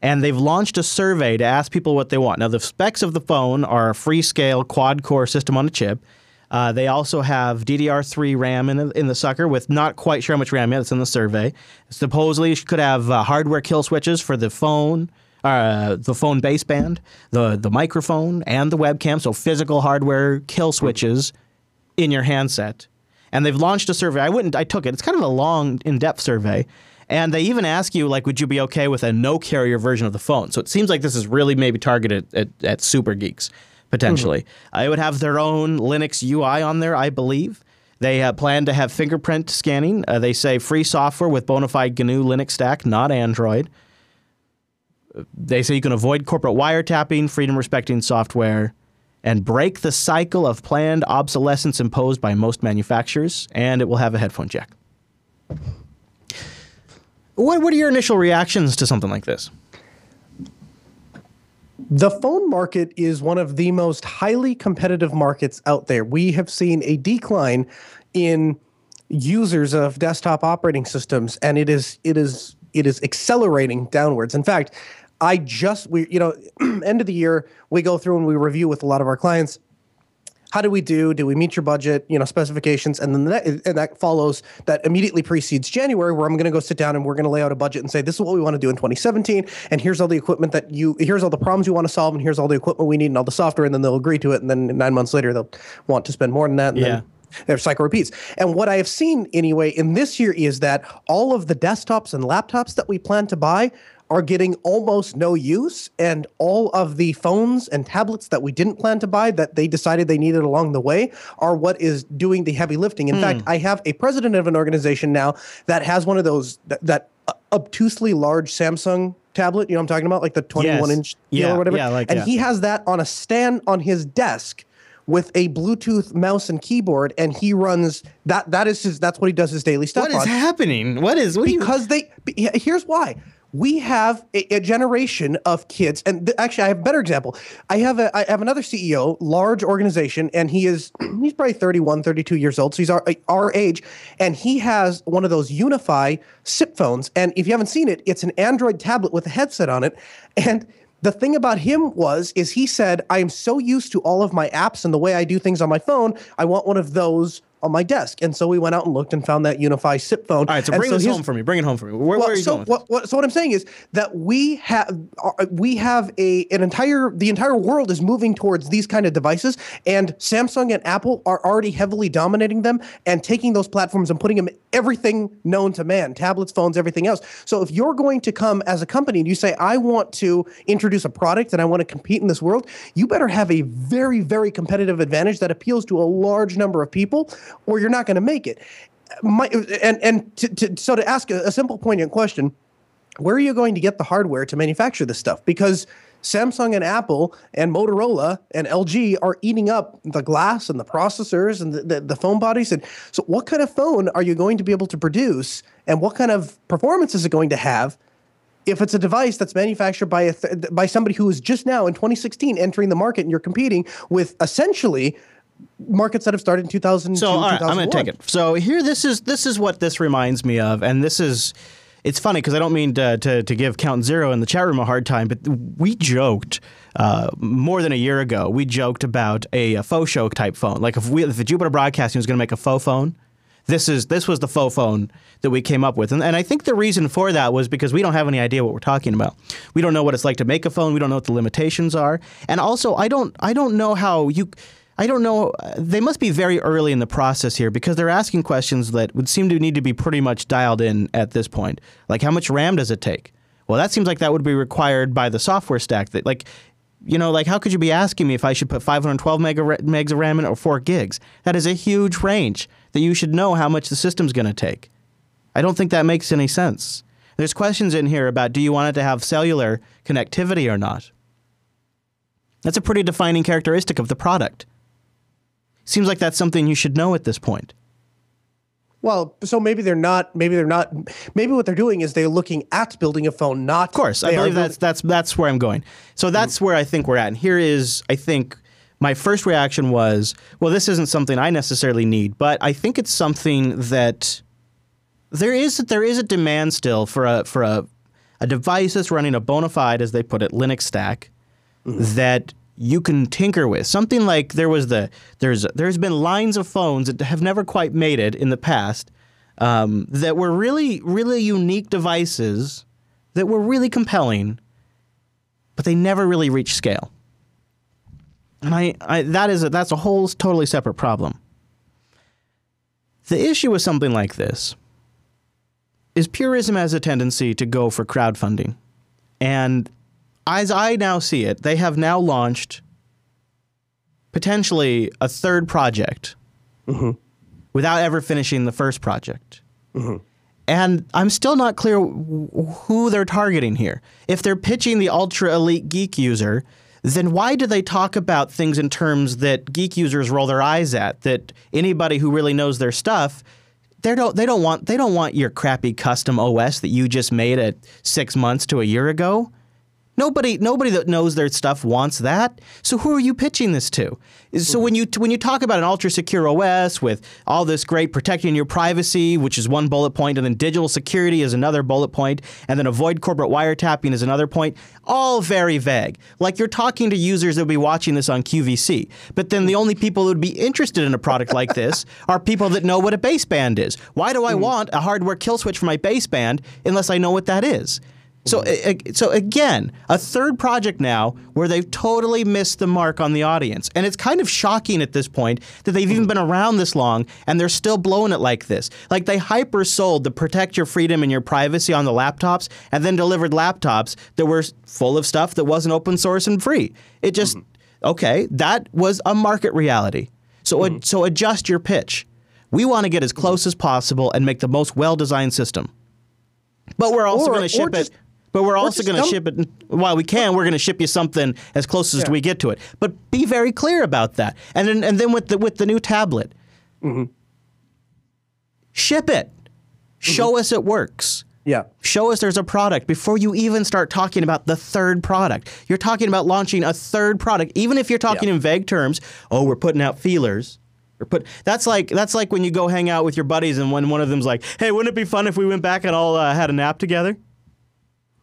And they've launched a survey to ask people what they want. Now, the specs of the phone are a Freescale quad-core system on a chip. Uh, they also have DDR3 RAM in the, in the sucker, with not quite sure how much RAM yet. It's in the survey. Supposedly, it could have uh, hardware kill switches for the phone, uh, the phone baseband, the the microphone, and the webcam. So physical hardware kill switches in your handset. And they've launched a survey. I wouldn't. I took it. It's kind of a long, in-depth survey. And they even ask you, like, would you be okay with a no carrier version of the phone? So it seems like this is really maybe targeted at, at super geeks, potentially. Uh, it would have their own Linux UI on there, I believe. They uh, plan to have fingerprint scanning. Uh, they say free software with bona fide GNU Linux stack, not Android. They say you can avoid corporate wiretapping, freedom respecting software, and break the cycle of planned obsolescence imposed by most manufacturers, and it will have a headphone jack. What, what are your initial reactions to something like this? The phone market is one of the most highly competitive markets out there. We have seen a decline in users of desktop operating systems, and it is it is it is accelerating downwards. In fact, I just we you know end of the year we go through and we review with a lot of our clients how do we do? Do we meet your budget, you know, specifications? And then that, and that follows that immediately precedes January, where I'm going to go sit down and we're going to lay out a budget and say, this is what we want to do in 2017. And here's all the equipment that you, here's all the problems you want to solve, and here's all the equipment we need and all the software. And then they'll agree to it. And then nine months later, they'll want to spend more than that. And Yeah. then Their cycle repeats. And what I have seen anyway in this year is that all of the desktops and laptops that we plan to buy are getting almost no use and all of the phones and tablets that we didn't plan to buy that they decided they needed along the way are what is doing the heavy lifting. In Hmm. fact, I have a president of an organization now that has one of those that, that obtusely large Samsung tablet, you know what I'm talking about, like the 21 inch deal Yeah, or whatever. yeah, like and that. he has that on a stand on his desk with a Bluetooth mouse and keyboard, and he runs that. That is his. That's what he does his daily stuff What is on. happening? What is what do you- because they. Here's why. We have a, a generation of kids, and th- actually, I have a better example. I have a, I have another CEO, large organization, and he is he's probably 31, 32 years old, so he's our our age, and he has one of those Unify SIP phones. And if you haven't seen it, it's an Android tablet with a headset on it, and the thing about him was is he said i am so used to all of my apps and the way i do things on my phone i want one of those on my desk and so we went out and looked and found that unify sip phone All right, so bring this home for me. Bring it home for me. Where, where are you so going? what, what, so what I'm saying is that we have uh, we have a an entire the entire world is moving towards these kind of devices, and Samsung and Apple are already heavily dominating them and taking those platforms and putting them in everything known to man, tablets, phones, everything else. So if you're going to come as a company and you say I want to introduce a product and I want to compete in this world, you better have a very very competitive advantage that appeals to a large number of people, or you're not going to make it. My and and to, to, so to ask a, a simple poignant question where are you going to get the hardware to manufacture this stuff? Because samsung and apple and motorola and lg are eating up the glass and the processors and the, the, the phone bodies. And so what kind of phone are you going to be able to produce? And what kind of performance is it going to have if it's a device that's manufactured by a th- by somebody who is just now in 2016 entering the market and you're competing with essentially markets that have started in 2000 So all right, I'm going to take it. So here, this is this is what this reminds me of, and this is. It's funny because I don't mean to, to, to give Count Zero in the chat room a hard time, but we joked uh, more than a year ago. We joked about a, a faux show type phone. Like if we if the Jupiter Broadcasting was going to make a faux phone, this is this was the faux phone that we came up with, and, and I think the reason for that was because we don't have any idea what we're talking about. We don't know what it's like to make a phone. We don't know what the limitations are, and also I don't I don't know how you. I don't know. uh, They must be very early in the process here because they're asking questions that would seem to need to be pretty much dialed in at this point. Like, how much RAM does it take? Well, that seems like that would be required by the software stack. That, like, you know, like how could you be asking me if I should put 512 mega megs of RAM in or four gigs? That is a huge range that you should know how much the system's going to take. I don't think that makes any sense. There's questions in here about do you want it to have cellular connectivity or not? That's a pretty defining characteristic of the product. Seems like that's something you should know at this point. Well, so maybe they're not. Maybe they're not. Maybe what they're doing is they're looking at building a phone, not. Of course, I believe that's that's that's where I'm going. So that's mm-hmm. where I think we're at. And here is, I think, my first reaction was, well, this isn't something I necessarily need, but I think it's something that there is there is a demand still for a for a a device that's running a bona fide, as they put it, Linux stack mm-hmm. that you can tinker with. Something like there was the there's there's been lines of phones that have never quite made it in the past um, that were really really unique devices that were really compelling, but they never really reached scale. And I, I that is a, that's a whole totally separate problem. The issue with something like this is purism has a tendency to go for crowdfunding. And as I now see it, they have now launched potentially a third project mm-hmm. without ever finishing the first project. Mm-hmm. And I'm still not clear wh- who they're targeting here. If they're pitching the ultra elite geek user, then why do they talk about things in terms that geek users roll their eyes at? That anybody who really knows their stuff, they don't they don't want they don't want your crappy custom OS that you just made at six months to a year ago. Nobody, nobody that knows their stuff wants that. So who are you pitching this to? So when you when you talk about an ultra secure OS with all this great protecting your privacy, which is one bullet point, and then digital security is another bullet point, and then avoid corporate wiretapping is another point, all very vague. Like you're talking to users that will be watching this on QVC, but then the only people that would be interested in a product like this are people that know what a baseband is. Why do I mm. want a hardware kill switch for my baseband unless I know what that is? So, mm-hmm. a- so again, a third project now where they've totally missed the mark on the audience, and it's kind of shocking at this point that they've even mm-hmm. been around this long and they're still blowing it like this. Like they hyper sold the protect your freedom and your privacy on the laptops, and then delivered laptops that were full of stuff that wasn't open source and free. It just mm-hmm. okay, that was a market reality. So, ad- so adjust your pitch. We want to get as close as possible and make the most well-designed system. But we're also going to ship just- it. But we're also going to ship it. While we can, we're going to ship you something as close as Yeah. we get to it. But be very clear about that. And then, and then with the with the new tablet, Mm-hmm. ship it. Show us it works. Yeah. Show us there's a product before you even start talking about the third product. You're talking about launching a third product, even if you're talking Yeah. in vague terms. Oh, we're putting out feelers. Or put that's like that's like when you go hang out with your buddies and when one of them's like, "Hey, wouldn't it be fun if we went back and all uh, had a nap together?"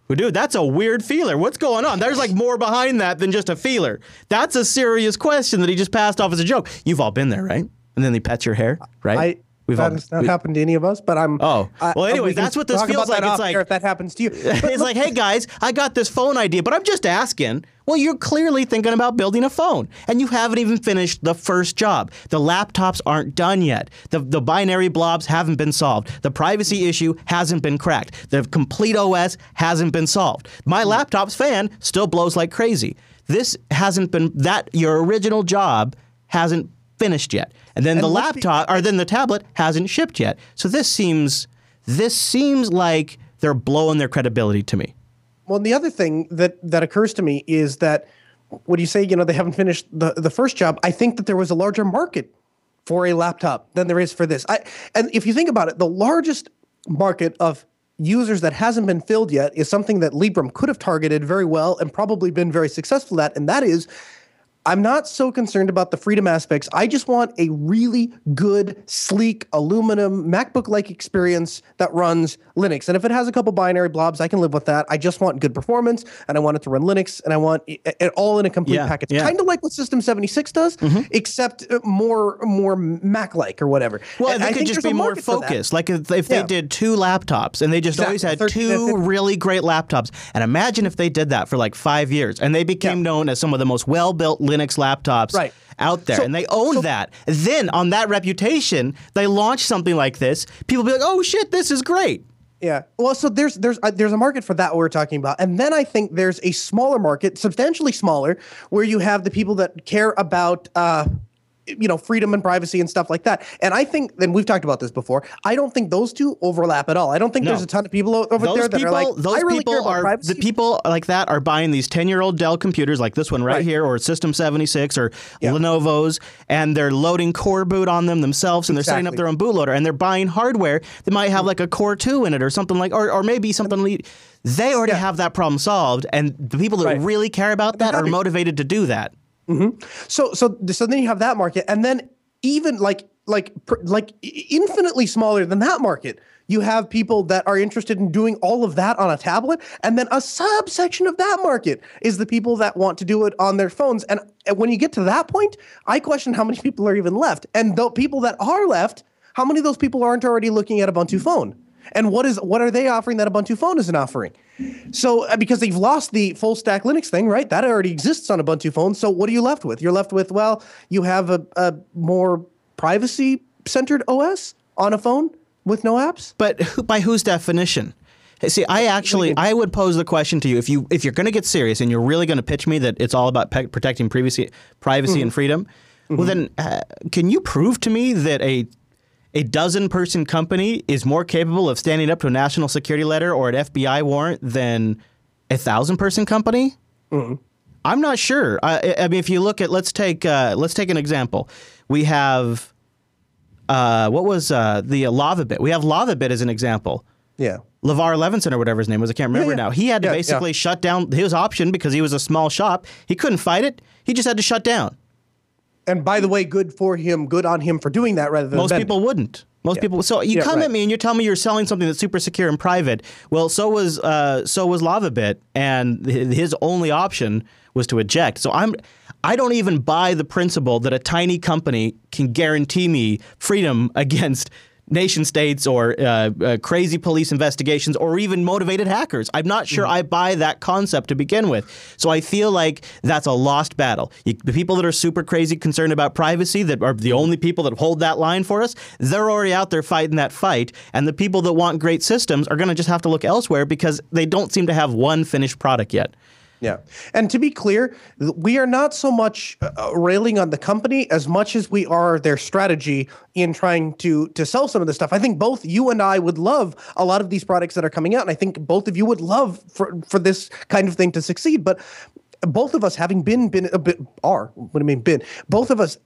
Dude, that's a weird feeler. What's going on? There's like more behind that than just a feeler. That's a serious question that he just passed off as a joke. You've all been there, right? And then he pets your hair, right? We've that all- has not we- happened to any of us, but I'm. Oh. Well, we anyways, that's what this feels like. It's like- if that happens to you. it's like, hey guys, I got this phone idea, but I'm just asking. Well, you're clearly thinking about building a phone, and you haven't even finished the first job. The laptops aren't done yet. The, the binary blobs haven't been solved. The privacy issue hasn't been cracked. The complete OS hasn't been solved. My hmm. laptop's fan still blows like crazy. This hasn't been that your original job hasn't finished yet, and then the let's be- laptop or then the tablet hasn't shipped yet. So this seems this seems like they're blowing their credibility to me. Well, the other thing that that occurs to me is that when you say you know they haven't finished the the first job, I think that there was a larger market for a laptop than there is for this. I and if you think about it, the largest market of users that hasn't been filled yet is something that Librem could have targeted very well and probably been very successful at, and that is I'm not so concerned about the freedom aspects. I just want a really good, sleek, aluminum MacBook like experience that runs Linux. And if it has a couple binary blobs, I can live with that. I just want good performance and I want it to run Linux and I want it, all in a complete Yeah, package. yeah. Mm-hmm. Kind of like what System 76 does, except uh, more more Mac like or whatever. Well, And they I could just be more market for that. focused. Like if, if they Yeah. did two laptops and they just always had 13 two 15. really great laptops. And imagine if they did that for like five years and they became known as some of the most well built Linux laptops Right. out there. So- and they owned so- that. Then on that reputation, they launch something like this. People be like, oh shit, this is great. Yeah. Well, so there's there's uh, there's a market for that we're talking about, and then I think there's a smaller market, substantially smaller, where you have the people that care about. Uh, you know, freedom and privacy and stuff like that. And I think, then we've talked about this before. I don't think those two overlap at all. I don't think No. there's a ton of people over Those there that people, are like, those really people are privacy. the people like that are buying these ten-year-old Dell computers like this one right, Right. here, or System 76, or Yeah. Lenovo's, and they're loading coreboot on them themselves, and they're setting up their own bootloader, and they're buying hardware that might have mm-hmm. like a Core 2 in it, or something like, or, or maybe something. Le- they already Yeah. have that problem solved, and the people that Right. really care about that are motivated to do that. Mm-hmm. So so so then you have that market, and then even like like like infinitely smaller than that market, you have people that are interested in doing all of that on a tablet, and then a subsection of that market is the people that want to do it on their phones. And when you get to that point, I question how many people are even left, and the people that are left, how many of those people aren't already looking at Ubuntu phone? And what is what are they offering that Ubuntu phone isn't offering? So uh, because they've lost the full stack Linux thing, right? That already exists on Ubuntu phone. So what are you left with? You're left with well, you have a, a more privacy centered OS on a phone with no apps. But who, by whose definition? See, I actually I would pose the question to you if you if you're going to get serious and you're really going to pitch me that it's all about pe- protecting privacy, privacy and freedom. Well, then uh, can you prove to me that a a dozen person company is more capable of standing up to a national security letter or an FBI warrant than a thousand person company? I'm not sure. I, I mean, if you look at let's take uh, let's take an example. We have uh, what was uh, the LavaBit? We have LavaBit as an example. Yeah. LeVar Levinson or whatever his name was, I can't remember yeah. now. He had to Yeah, yeah. basically shut down his option because he was a small shop. He couldn't fight it. He just had to shut down. And by the way, good for him, good on him for doing that rather than Most people wouldn't. Most people. So you Yeah, come right. at me and you tell me you're selling something that's super secure and private. Well, so was uh, so was LavaBit, and his only option was to eject. So I'm. I don't even buy the principle that a tiny company can guarantee me freedom against nation states or uh, uh, crazy police investigations or even motivated hackers. I'm not sure I buy that concept to begin with. So I feel like that's a lost battle. You, the people that are super crazy concerned about privacy, that are the only people that hold that line for us, they're already out there fighting that fight. And the people that want great systems are going to just have to look elsewhere because they don't seem to have one finished product yet. Yeah. And to be clear, we are not so much uh, uh, railing on the company as much as we are their strategy in trying to to sell some of this stuff. I think both you and I would love a lot of these products that are coming out and I think both of you would love for for this kind of thing to succeed, but both of us having been been a bit are what do I mean been both of us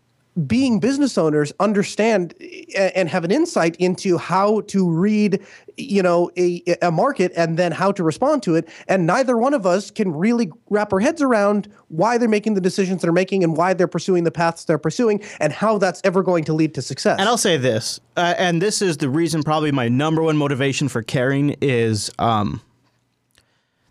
being business owners understand and have an insight into how to read you know a, a market and then how to respond to it. And neither one of us can really wrap our heads around why they're making the decisions they're making and why they're pursuing the paths they're pursuing and how that's ever going to lead to success. And I'll say this, uh, and this is the reason, probably my number one motivation for caring is um,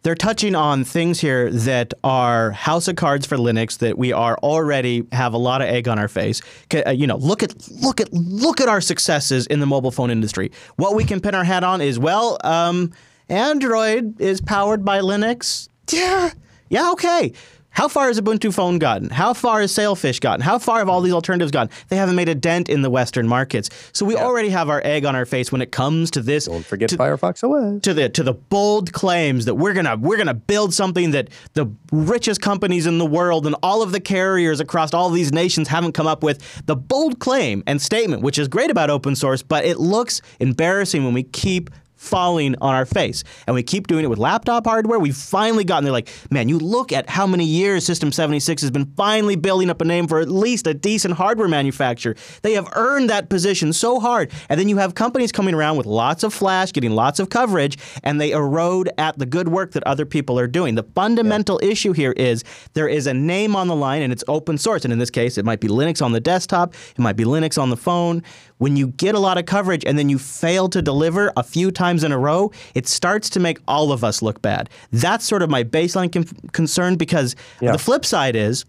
they're touching on things here that are house of cards for Linux that we are already have a lot of egg on our face. uh, You know, look at look at look at our successes in the mobile phone industry. What we can pin our hat on is well, um, Android is powered by Linux. Yeah, yeah, okay. How far has Ubuntu Phone gotten? How far has Sailfish gotten? How far have all these alternatives gotten? They haven't made a dent in the Western markets. So we already have our egg on our face when it comes to this. don't forget Firefox OS To the to the bold claims that we're gonna we're gonna build something that the richest companies in the world and all of the carriers across all these nations haven't come up with. The bold claim and statement, which is great about open source, but it looks embarrassing when we keep falling on our face. And we keep doing it with laptop hardware. We've finally gotten there like, man, you look at how many years System 76 has been finally building up a name for at least a decent hardware manufacturer. They have earned that position so hard. And then you have companies coming around with lots of flash, getting lots of coverage, and they erode at the good work that other people are doing. The fundamental issue here is there is a name on the line and it's open source. And in this case, it might be Linux on the desktop, it might be Linux on the phone. When you get a lot of coverage and then you fail to deliver a few times in a row, it starts to make all of us look bad. That's sort of my baseline con- concern because Yeah. the flip side is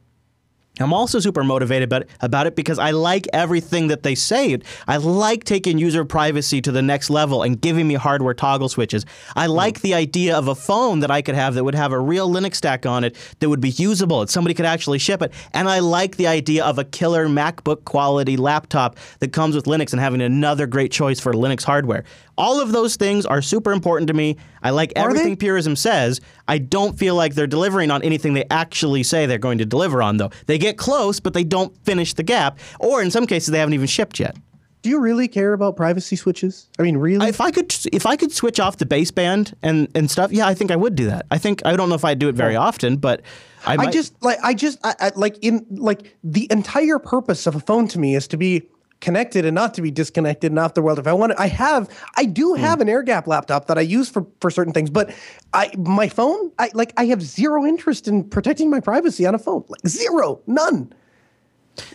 I'm also super motivated about, about it because I like everything that they say. I like taking user privacy to the next level and giving me hardware toggle switches. I mm. like the idea of a phone that I could have that would have a real Linux stack on it that would be usable somebody could actually ship it. And I like the idea of a killer MacBook quality laptop that comes with Linux and having another great choice for Linux hardware. All of those things are super important to me. I like everything Purism says. I don't feel like they're delivering on anything they actually say they're going to deliver on, though. They get close, but they don't finish the gap, or in some cases, they haven't even shipped yet. do you really care about privacy switches i mean really If I could, if I could switch off the baseband and and stuff, yeah, I think I would do that. I think I don't know if I'd do it very often, but I, I just like I just I, I, like in like the entire purpose of a phone to me is to be connected and not to be disconnected and off the world. If I want to, I have I do Hmm. have an air gap laptop that I use for for certain things, but I my phone I like I have zero interest in protecting my privacy on a phone. Like zero, none.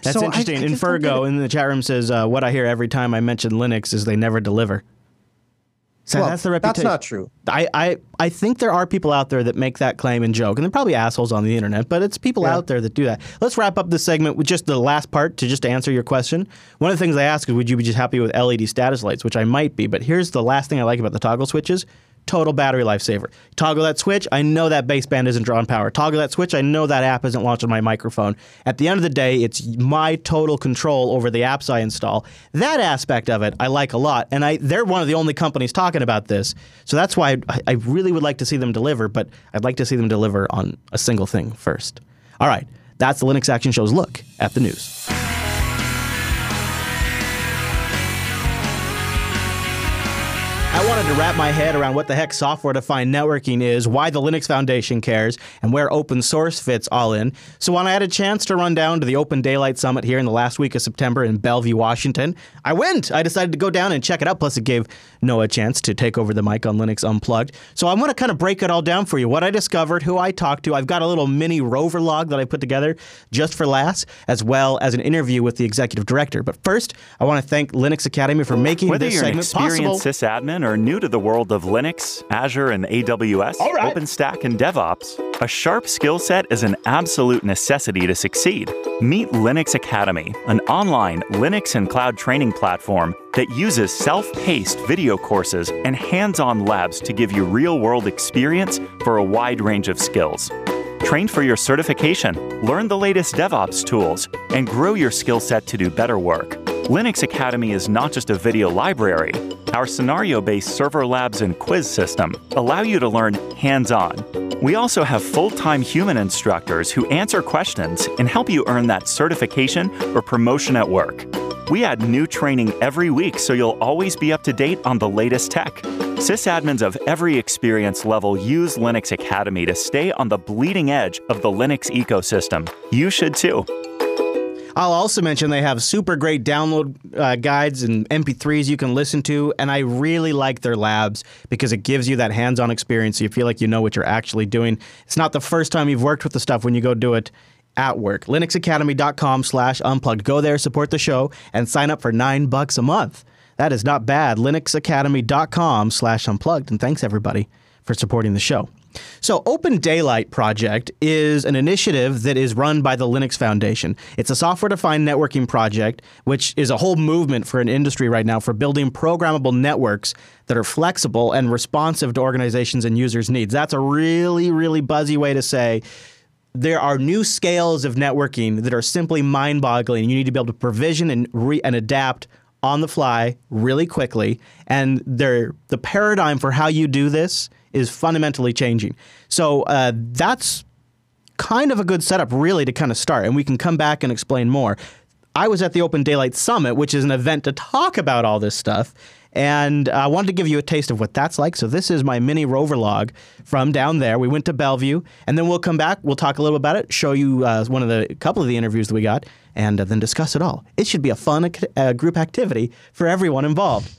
That's So interesting. I and Fergo in the chat room says, uh, "What I hear every time I mention Linux is they never deliver." So Well, that's the reputation. that's not true. I, I, I think there are people out there that make that claim and joke, and they're probably assholes on the internet, but it's people out there that do that. Let's wrap up this segment with just the last part to just answer your question. One of the things I ask is, would you be just happy with LED status lights, which I might be, but here's the last thing I like about the toggle switches. Total battery lifesaver. Toggle that switch, I know that baseband isn't drawing power. Toggle that switch, I know that app isn't launching my microphone. At the end of the day, it's my total control over the apps I install. That aspect of it I like a lot, and I they're one of the only companies talking about this. So that's why I, I really would like to see them deliver, but I'd like to see them deliver on a single thing first. All right, that's the Linux Action Show's look at the news. I wanted to wrap my head around what the heck software defined networking is, why the Linux Foundation cares, and where open source fits all in. So, when I had a chance to run down to the OpenDaylight Summit here in the last week of September in Bellevue, Washington, I went. I decided to go down and check it out. Plus, it gave Noah a chance to take over the mic on Linux Unplugged. So, I'm going to kind of break it all down for you what I discovered, who I talked to. I've got a little mini rover log that I put together just for last, as well as an interview with the executive director. But first, I want to thank Linux Academy for making Whether this you're an experienced sysadmin or new to the world of Linux, Azure, and AWS, right. OpenStack, and DevOps, A sharp skill set is an absolute necessity to succeed. Meet Linux Academy, an online Linux and cloud training platform that uses self paced video courses and hands on labs to give you real world experience for a wide range of skills. Train for your certification, learn the latest DevOps tools, and grow your skill set to do better work. Linux Academy is not just a video library. Our scenario based server labs and quiz system allow you to learn hands on. We also have full time human instructors who answer questions and help you earn that certification or promotion at work. We add new training every week so you'll always be up to date on the latest tech. Sysadmins of every experience level use Linux Academy to stay on the bleeding edge of the Linux ecosystem. You should too. I'll also mention they have super great download uh, guides and MP3s you can listen to, and I really like their labs because it gives you that hands-on experience. So you feel like you know what you're actually doing. It's not the first time you've worked with the stuff when you go do it at work. linuxacademy.com slash unplugged. Go there, support the show, and sign up for nine bucks a month. That is not bad. linuxacademy.com slash unplugged. And thanks, everybody, for supporting the show. So, OpenDaylight Project is an initiative that is run by the Linux Foundation. It's a software defined networking project, which is a whole movement for an industry right now for building programmable networks that are flexible and responsive to organizations and users' needs. That's a really, really buzzy way to say there are new scales of networking that are simply mind boggling. You need to be able to provision and, re- and adapt on the fly really quickly. And the paradigm for how you do this is fundamentally changing. So uh, that's kind of a good setup, really, to kind of start. And we can come back and explain more. I was at the OpenDaylight Summit, which is an event to talk about all this stuff. And I wanted to give you a taste of what that's like. So this is my mini rover log from down there. We went to Bellevue, and then we'll come back. We'll talk a little about it, show you uh, one of the couple of the interviews that we got, and uh, then discuss it all. It should be a fun uh, group activity for everyone involved.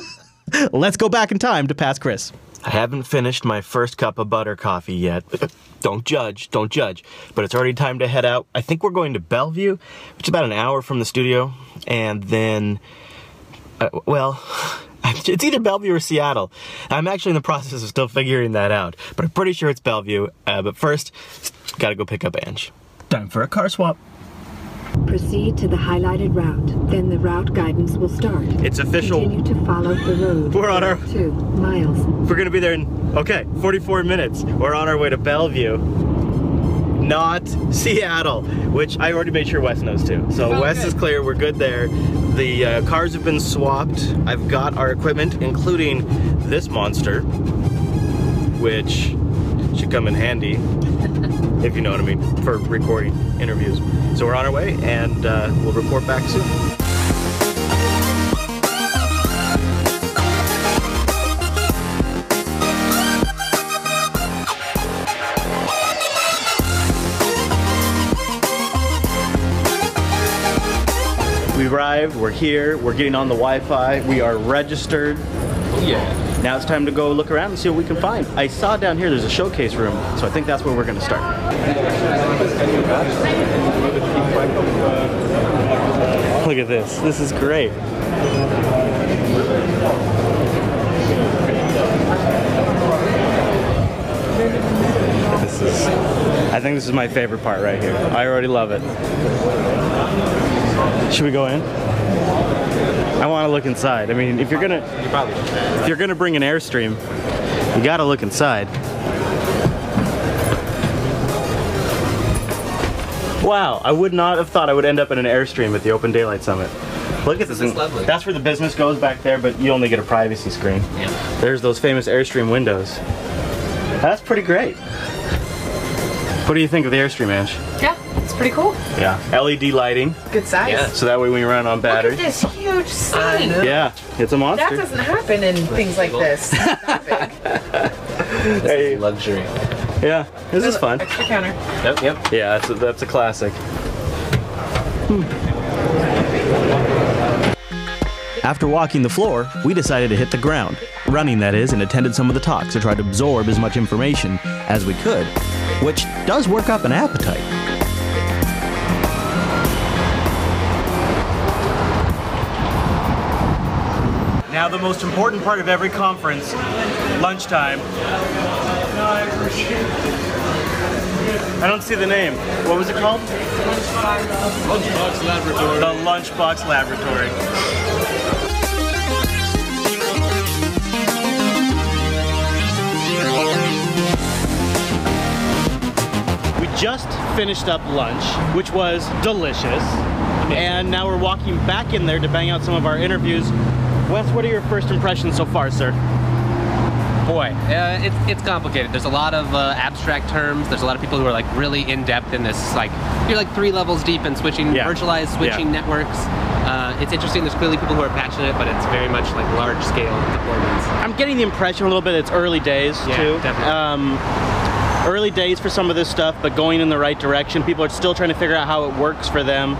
Let's go back in time to past Chris. I haven't finished my first cup of butter coffee yet. don't judge, don't judge. But it's already time to head out. I think we're going to Bellevue, which is about an hour from the studio. And then, uh, well, it's either Bellevue or Seattle. I'm actually in the process of still figuring that out. But I'm pretty sure it's Bellevue. Uh, but first, gotta go pick up Ange. Time for a car swap. Proceed to the highlighted route. Then the route guidance will start. It's official. Continue to follow the road. We're on our two miles. We're gonna be there in okay, 44 minutes. We're on our way to Bellevue, not Seattle, which I already made sure Wes knows too. So oh, Wes good. is clear. We're good there. The uh, cars have been swapped. I've got our equipment, including this monster, which should come in handy if you know what I mean, for recording interviews. So we're on our way and uh, we'll report back soon. Arrived, we're here, we're getting on the Wi-Fi, we are registered. Yeah. Now it's time to go look around and see what we can find. I saw down here there's a showcase room, so I think that's where we're going to start. Look at this. This is great. This is, I think this is my favorite part right here. I already love it. Should we go in? I want to look inside. I mean, if you're gonna, you probably if you're gonna bring an airstream, you gotta look inside. Wow, I would not have thought I would end up in an airstream at the OpenDaylight Summit. Look at this. this lovely. That's where the business goes back there, but you only get a privacy screen. Yeah. There's those famous Airstream windows. That's pretty great. What do you think of the Airstream, Ange? Yeah, pretty cool. Yeah, LED lighting. Good size. Yeah. So that way when you run on battery. Look at this huge sign. Yeah, it's a monster. That doesn't happen in things like this. hey. luxury. Yeah, this is fun. Extra counter. Yep, yep. Yeah, that's a, that's a classic. Hmm. After walking the floor, we decided to hit the ground. Running, that is, and attended some of the talks to try to absorb as much information as we could which does work up an appetite. Now the most important part of every conference, lunchtime. I don't see the name. What was it called? Lunchbox Laboratory. The Lunchbox Laboratory. We just finished up lunch, which was delicious. And now we're walking back in there to bang out some of our interviews. Wes, what are your first impressions so far, sir? Boy, uh, it's, it's complicated. There's a lot of uh, abstract terms. There's a lot of people who are like really in depth in this. Like you're like three levels deep in switching, Yeah. virtualized switching Yeah. networks. Uh, it's interesting. There's clearly people who are passionate, but it's very much like large scale deployments. I'm getting the impression a little bit it's early days Yeah, too. definitely. Um, early days for some of this stuff, but going in the right direction. People are still trying to figure out how it works for them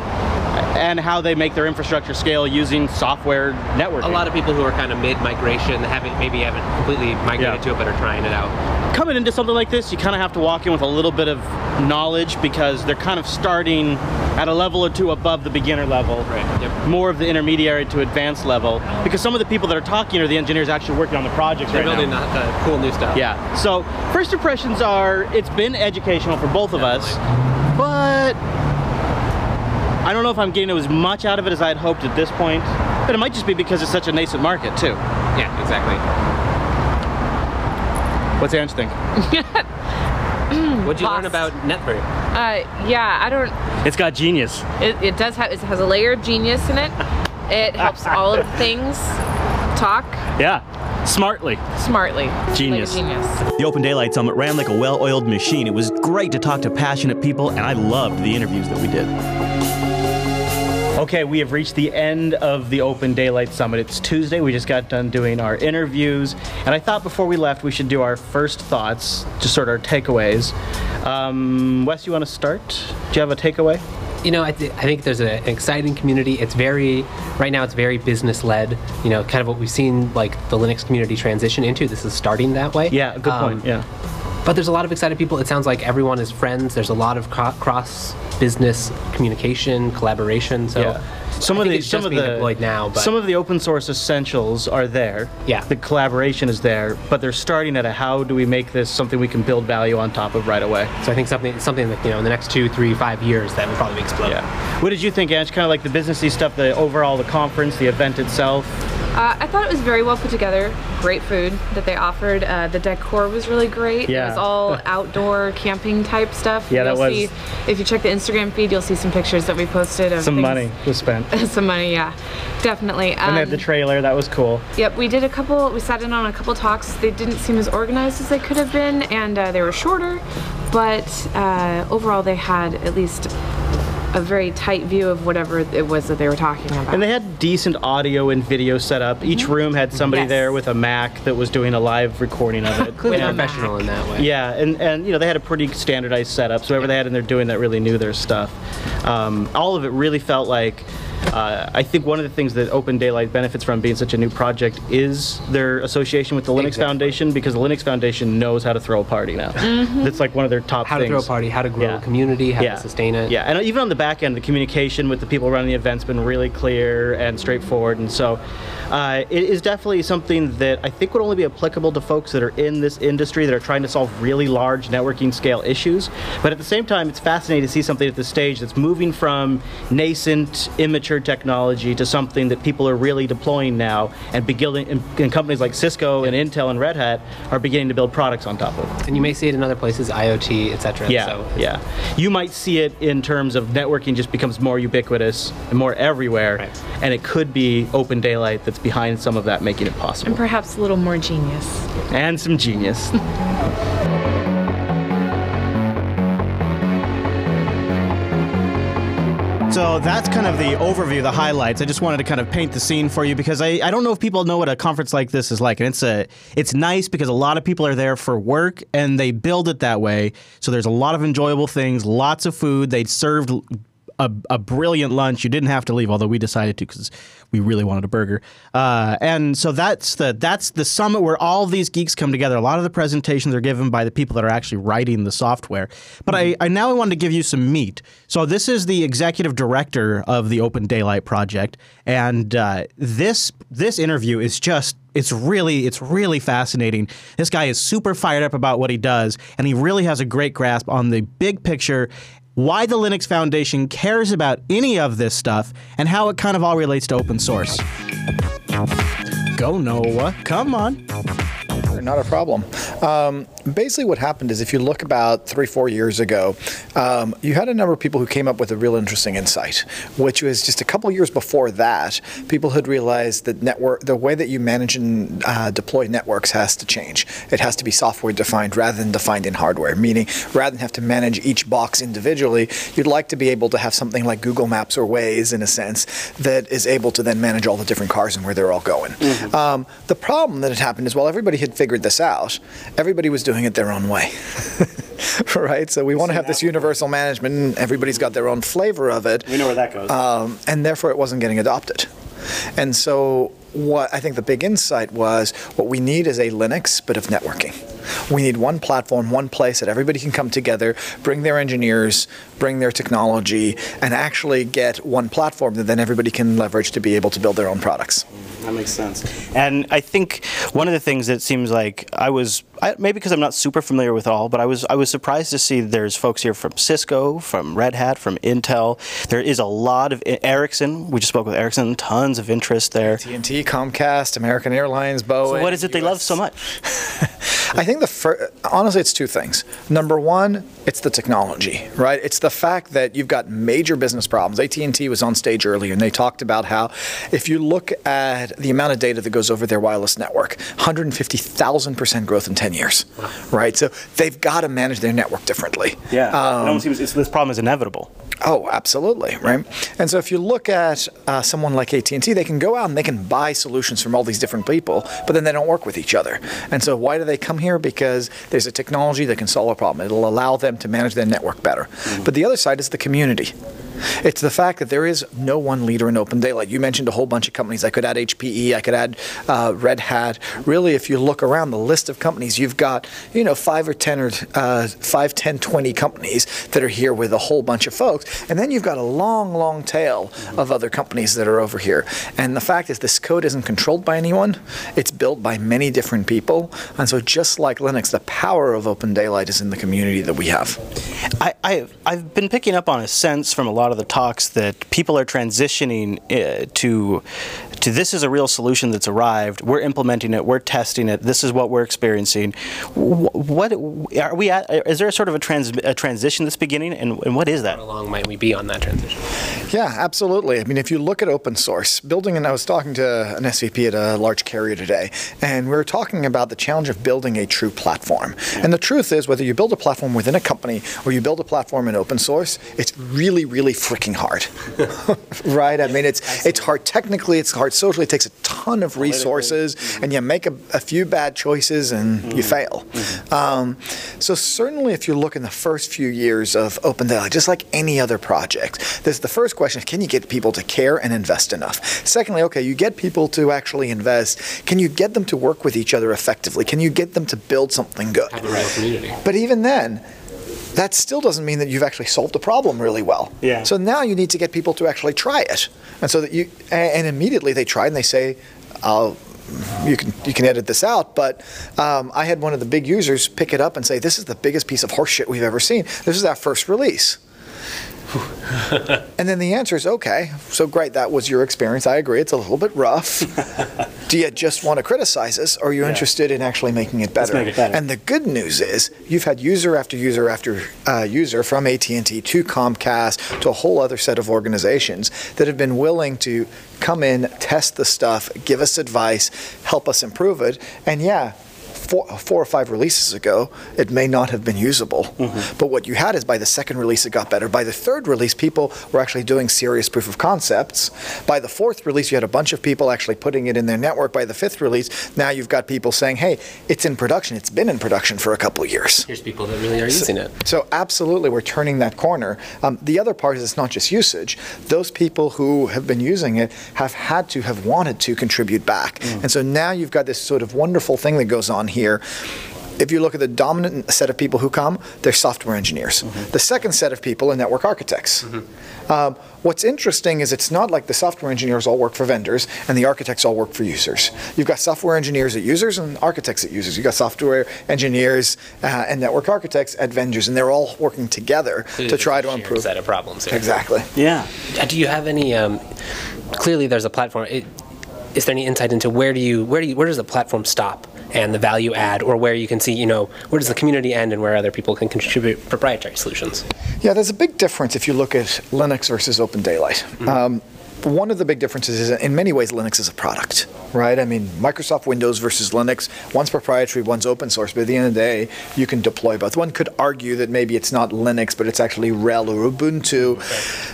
and how they make their infrastructure scale using software networking. A lot of people who are kind of mid migration, haven't maybe haven't completely migrated Yeah. to it, but are trying it out. coming into something like this, you kind of have to walk in with a little bit of knowledge because they're kind of starting at a level or two above the beginner level. Right. Yep. More of the intermediary to advanced level because some of the people that are talking are the engineers actually working on the projects They're right building now. the, the cool new stuff. Yeah. So first impressions are it's been educational for both of us, I don't know if I'm getting as much out of it as I had hoped at this point. But it might just be because it's such a nascent market too. Yeah, exactly. What's Ange think? What'd you learn about Network? Uh, yeah, I don't. It's got genius. It, it does have. It has a layer of genius in it. It helps all of the things talk Yeah. Smartly. smartly. Genius. Like genius. The Open Daylight Summit ran like a well oiled machine. It was great to talk to passionate people, and I loved the interviews that we did. Okay, we have reached the end of the Open Daylight Summit. It's Tuesday. We just got done doing our interviews, and I thought before we left we should do our first thoughts, just sort of our takeaways. Um, Wes, you want to start? Do you have a takeaway? you know, I, th- I think there's a, an exciting community. It's very, right now, it's very business led. You know, kind of what we've seen like the Linux community transition into. This is starting that way. Yeah, good Um, point. Yeah. But there's a lot of excited people. It sounds like everyone is friends. There's a lot of cro- cross business communication, collaboration. So yeah. Some I of the some of the deployed now, but some of the open source essentials are there. Yeah. The collaboration is there, but they're starting at a how do we make this something we can build value on top of right away. so I think something something that you know in the next two, three, five years that will probably explode. Yeah. What did you think, Ange? Kind of like the businessy stuff, the overall the conference, the event itself. Uh, I thought it was very well put together. Great food that they offered. Uh, the decor was really great. Yeah. It was all outdoor camping type stuff. Yeah, that you'll was- See, if you check the Instagram feed, you'll see some pictures that we posted of Some things- money was spent. some money, yeah, definitely. And they had Um, the trailer. That was cool. Yep, we did a couple. We sat in on a couple talks. They didn't seem as organized as they could have been, and uh, they were shorter. But uh, overall, they had at least a very tight view of whatever it was that they were talking about. And they had decent audio and video set up. Each room had somebody Yes. there with a Mac that was doing a live recording of it. Clearly With professional in that way. Yeah, and, and you know they had a pretty standardized setup. So whoever they had in there doing that really knew their stuff. Um, all of it really felt like. Uh, I think one of the things that Open Daylight benefits from being such a new project is their association with the Linux Exactly. Foundation because the Linux Foundation knows how to throw a party now. That's like one of their top How to throw a party, how to grow Yeah. a community, how yeah. to sustain it. Yeah, and even on the back end, the communication with the people running the event's been really clear and straightforward, and so uh, it is definitely something that I think would only be applicable to folks that are in this industry that are trying to solve really large networking scale issues. But at the same time, it's fascinating to see something at this stage that's moving from nascent, immature technology to something that people are really deploying now, and beginning, and, and companies like Cisco and Intel and Red Hat are beginning to build products on top of. And you may see it in other places, IoT, etc. Yeah, So yeah. You might see it in terms of networking just becomes more ubiquitous and more everywhere, Right. and it could be open daylight that's behind some of that, making it possible. and perhaps a little more genius. And some genius. So that's kind of the overview, the highlights. I just wanted to kind of paint the scene for you because I, I don't know if people know what a conference like this is like. And it's a it's nice because a lot of people are there for work and they build it that way. So there's a lot of enjoyable things, lots of food. They served a, a brilliant lunch. You didn't have to leave, although we decided to because we really wanted a burger. Uh, and so that's the that's the summit where all these geeks come together. A lot of the presentations are given by the people that are actually writing the software. But I, I now wanted to give you some meat. So this is the executive director of the Open Daylight Project, and uh, this this interview is just it's really it's really fascinating. This guy is super fired up about what he does, and he really has a great grasp on the big picture why the Linux Foundation cares about any of this stuff, and how it kind of all relates to open source. Go, Noah. Come on. Not a problem. Um, basically, what happened is if you look about three, four years ago, um, you had a number of people who came up with a real interesting insight, which was just a couple years before that, people had realized that network, the way that you manage and uh, deploy networks has to change. It has to be software defined rather than defined in hardware, meaning rather than have to manage each box individually, you'd like to be able to have something like Google Maps or Waze, in a sense, that is able to then manage all the different cars and where they're all going. Um, the problem that had happened is while everybody had figured this out, everybody was doing it their own way. right? So we want to have this universal management, and everybody's got their own flavor of it. We know where that goes. Um, and therefore, it wasn't getting adopted. And so, what I think the big insight was what we need is a Linux, but of networking. We need one platform, one place that everybody can come together, bring their engineers, bring their technology, and actually get one platform that then everybody can leverage to be able to build their own products. Mm, that makes sense. And I think one of the things that seems like I was I, maybe because I'm not super familiar with all, but I was I was surprised to see there's folks here from Cisco, from Red Hat, from Intel. There is a lot of Ericsson. We just spoke with Ericsson. Tons of interest there. AT&T, Comcast, American Airlines, Boeing. So what is it they love so much? I think the first, honestly, it's two things. Number one, it's the technology, right? It's the fact that you've got major business problems. AT&T was on stage earlier, and they talked about how if you look at the amount of data that goes over their wireless network, 150,000 percent growth in 10 years, right? So they've got to manage their network differently. Yeah, Um, it almost seems it's, this problem is inevitable. Oh, absolutely, right. And so if you look at uh, someone like AT&T, they can go out and they can buy solutions from all these different people, but then they don't work with each other. And so why do they come here? Because there's a technology that can solve a problem. It'll allow them to manage their network better. But the other side is the community. It's the fact that there is no one leader in open daylight. You mentioned a whole bunch of companies. I could add HPE. I could add uh, Red Hat. Really, if you look around the list of companies, you've got you know five or ten or uh, five, ten, twenty companies that are here with a whole bunch of folks, and then you've got a long, long tail of other companies that are over here. And the fact is, this code isn't controlled by anyone. It's built by many different people, and so just like Linux, the power of open daylight is in the community that we have. I, I, I've been picking up on a sense from a lot of the talks that people are transitioning uh, to to this is a real solution that's arrived. We're implementing it. We're testing it. This is what we're experiencing. What are we at? Is there a sort of a, trans, a transition that's beginning, and, and what is that? How long might we be on that transition? Yeah, absolutely. I mean, if you look at open source, building, and I was talking to an SVP at a large carrier today, and we were talking about the challenge of building a true platform. And the truth is, whether you build a platform within a company or you build a platform in open source, it's really, really freaking hard. right? I mean, it's it's hard technically, it's hard socially. It takes a ton of resources, mm-hmm. and you make a, a few bad choices and mm-hmm. you fail. Mm-hmm. Um, so certainly, if you look in the first few years of Open Daylight, just like any other project, there's the first question: Can you get people to care and invest enough? Secondly, okay, you get people to actually invest. Can you get them to work with each other effectively? Can you get them to build something good? Have a real community. But even then, that still doesn't mean that you've actually solved the problem really well. Yeah. So now you need to get people to actually try it, and so that you and, immediately they try and they say, "I'll." You can you can edit this out, but um, I had one of the big users pick it up and say, "This is the biggest piece of horseshit we've ever seen. This is our first release." And then the answer is okay. So great, that was your experience. I agree. It's a little bit rough. Do you just want to criticize us, or are you interested in actually making it better? make it better. And the good news is you've had user after user after uh, user from AT&T to Comcast to a whole other set of organizations that have been willing to come in, test the stuff, give us advice, help us improve it. And yeah, four, four or five releases ago, it may not have been usable. Mm-hmm. But what you had is by the second release, it got better. By the third release, people were actually doing serious proof of concepts. By the fourth release, you had a bunch of people actually putting it in their network. By the fifth release, now you've got people saying, hey, it's in production. It's been in production for a couple of years. Here's people that really are using it. So absolutely, we're turning that corner. Um, the other part is it's not just usage. Those people who have been using it have had to, have wanted to contribute back. And so now you've got this sort of wonderful thing that goes on here. If you look at the dominant set of people who come, they're software engineers. The second set of people are network architects. Um, what's interesting is it's not like the software engineers all work for vendors and the architects all work for users. You've got software engineers at users and architects at users. You've got software engineers uh, and network architects at vendors, and they're all working together to try to Shared improve. set of problems. here. Exactly. Yeah. Uh, Do you have any? Um, clearly, there's a platform. It, is there any insight into where do you where do you, where does the platform stop and the value add, or where you can see you know where does the community end and where other people can contribute proprietary solutions? Yeah, there's a big difference if you look at Linux versus Open Daylight. Um, one of the big differences is in many ways Linux is a product, right? I mean, Microsoft Windows versus Linux, one's proprietary, one's open source, but at the end of the day, you can deploy both. One could argue that maybe it's not Linux, but it's actually RHEL or Ubuntu,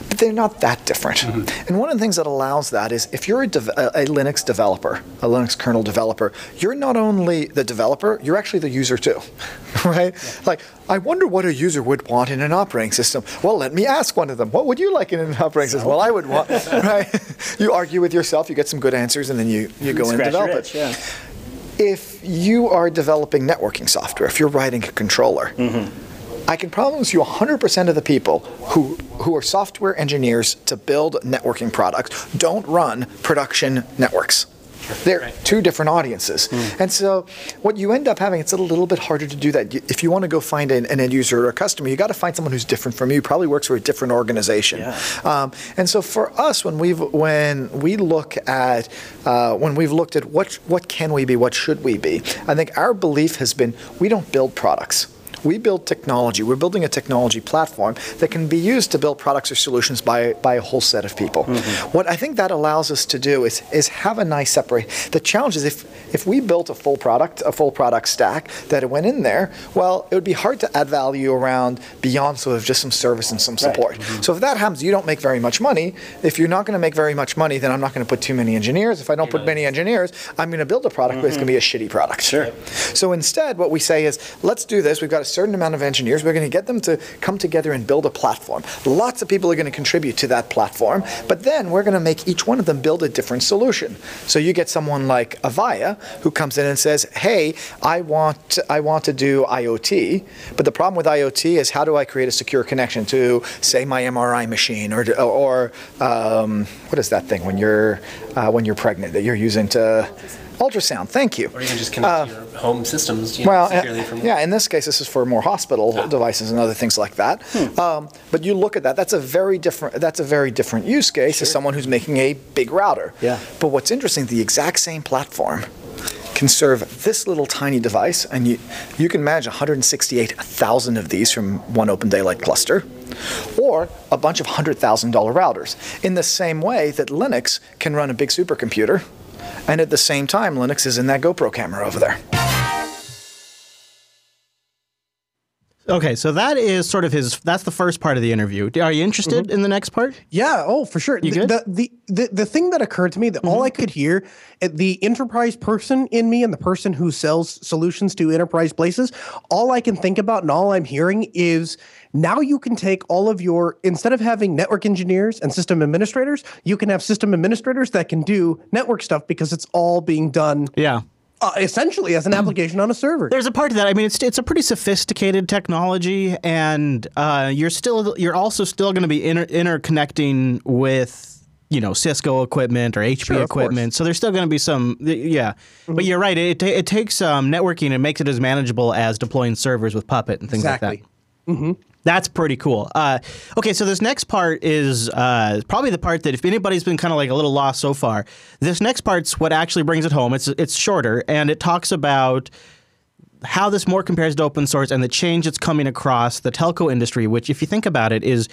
but they're not that different. Mm-hmm. And one of the things that allows that is if you're a, dev- a a Linux developer, a Linux kernel developer, you're not only the developer, you're actually the user too, right? Like, I wonder what a user would want in an operating system. Well, let me ask one of them. What would you like in an operating system? Well, I would want, right? you argue with yourself, you get some good answers, and then you, you go and Scratch your develop itch, it. yeah. If you are developing networking software, if you're writing a controller, mm-hmm. I can promise you 100% of the people who, who are software engineers to build networking products don't run production networks. They're two different audiences. And so what you end up having, it's a little bit harder to do that. If you want to go find an, an end user or a customer, you got to find someone who's different from you, probably works for a different organization. Um, and so for us, when we've when we look at uh, when we've looked at what what can we be, what should we be, I think our belief has been we don't build products. We build technology. We're building a technology platform that can be used to build products or solutions by, by a whole set of people. Mm-hmm. What I think that allows us to do is, is have a nice separate. The challenge is if, if we built a full product, a full product stack that it went in there, well, it would be hard to add value around beyond sort of just some service and some support. Mm-hmm. So if that happens, you don't make very much money. If you're not going to make very much money, then I'm not going to put too many engineers. If I don't put many engineers, I'm going to build a product, but it's going to be a mm-hmm. shitty product. Sure. So instead, what we say is, let's do this. We've got a certain amount of engineers. We're going to get them to come together and build a platform. Lots of people are going to contribute to that platform, but then we're going to make each one of them build a different solution. So you get someone like Avaya who comes in and says, "Hey, I want I want to do IoT, but the problem with IoT is how do I create a secure connection to, say, my MRI machine or or um, what is that thing when you're uh, when you're pregnant that you're using to ultrasound? Thank you. Or even just connect to your home systems you know, Well, securely uh, yeah, in this case, this is for more hospital devices and other things like that. Um, but you look at that; that's a very different. That's a very different use case as someone who's making a big router. Yeah. But what's interesting, the exact same platform can serve this little tiny device, and you you can manage 168,000 of these from one Open Daylight cluster, or a bunch of hundred thousand dollar routers. In the same way that Linux can run a big supercomputer, and at the same time, Linux is in that GoPro camera over there. Okay, so that is sort of his. That's the first part of the interview. Are you interested in the next part? Yeah. Oh, for sure. You the, good? The, the the the thing that occurred to me that all I could hear, uh, the enterprise person in me and the person who sells solutions to enterprise places, all I can think about and all I'm hearing is now you can take all of your instead of having network engineers and system administrators, you can have system administrators that can do network stuff because it's all being done Yeah. Uh, essentially as an application on a server. There's a part to that. I mean, it's it's a pretty sophisticated technology, and uh, you're still you're also still going to be inter- interconnecting with you know Cisco equipment or HP Sure, equipment. So there's still going to be some yeah. But you're right. It it takes um, networking and makes it as manageable as deploying servers with Puppet and things Exactly. like that. That's pretty cool. Uh, okay, so this next part is uh, probably the part that if anybody's been kind of like a little lost so far, this next part's what actually brings it home. It's it's shorter and it talks about how this more compares to open source and the change that's coming across the telco industry, which, if you think about it, is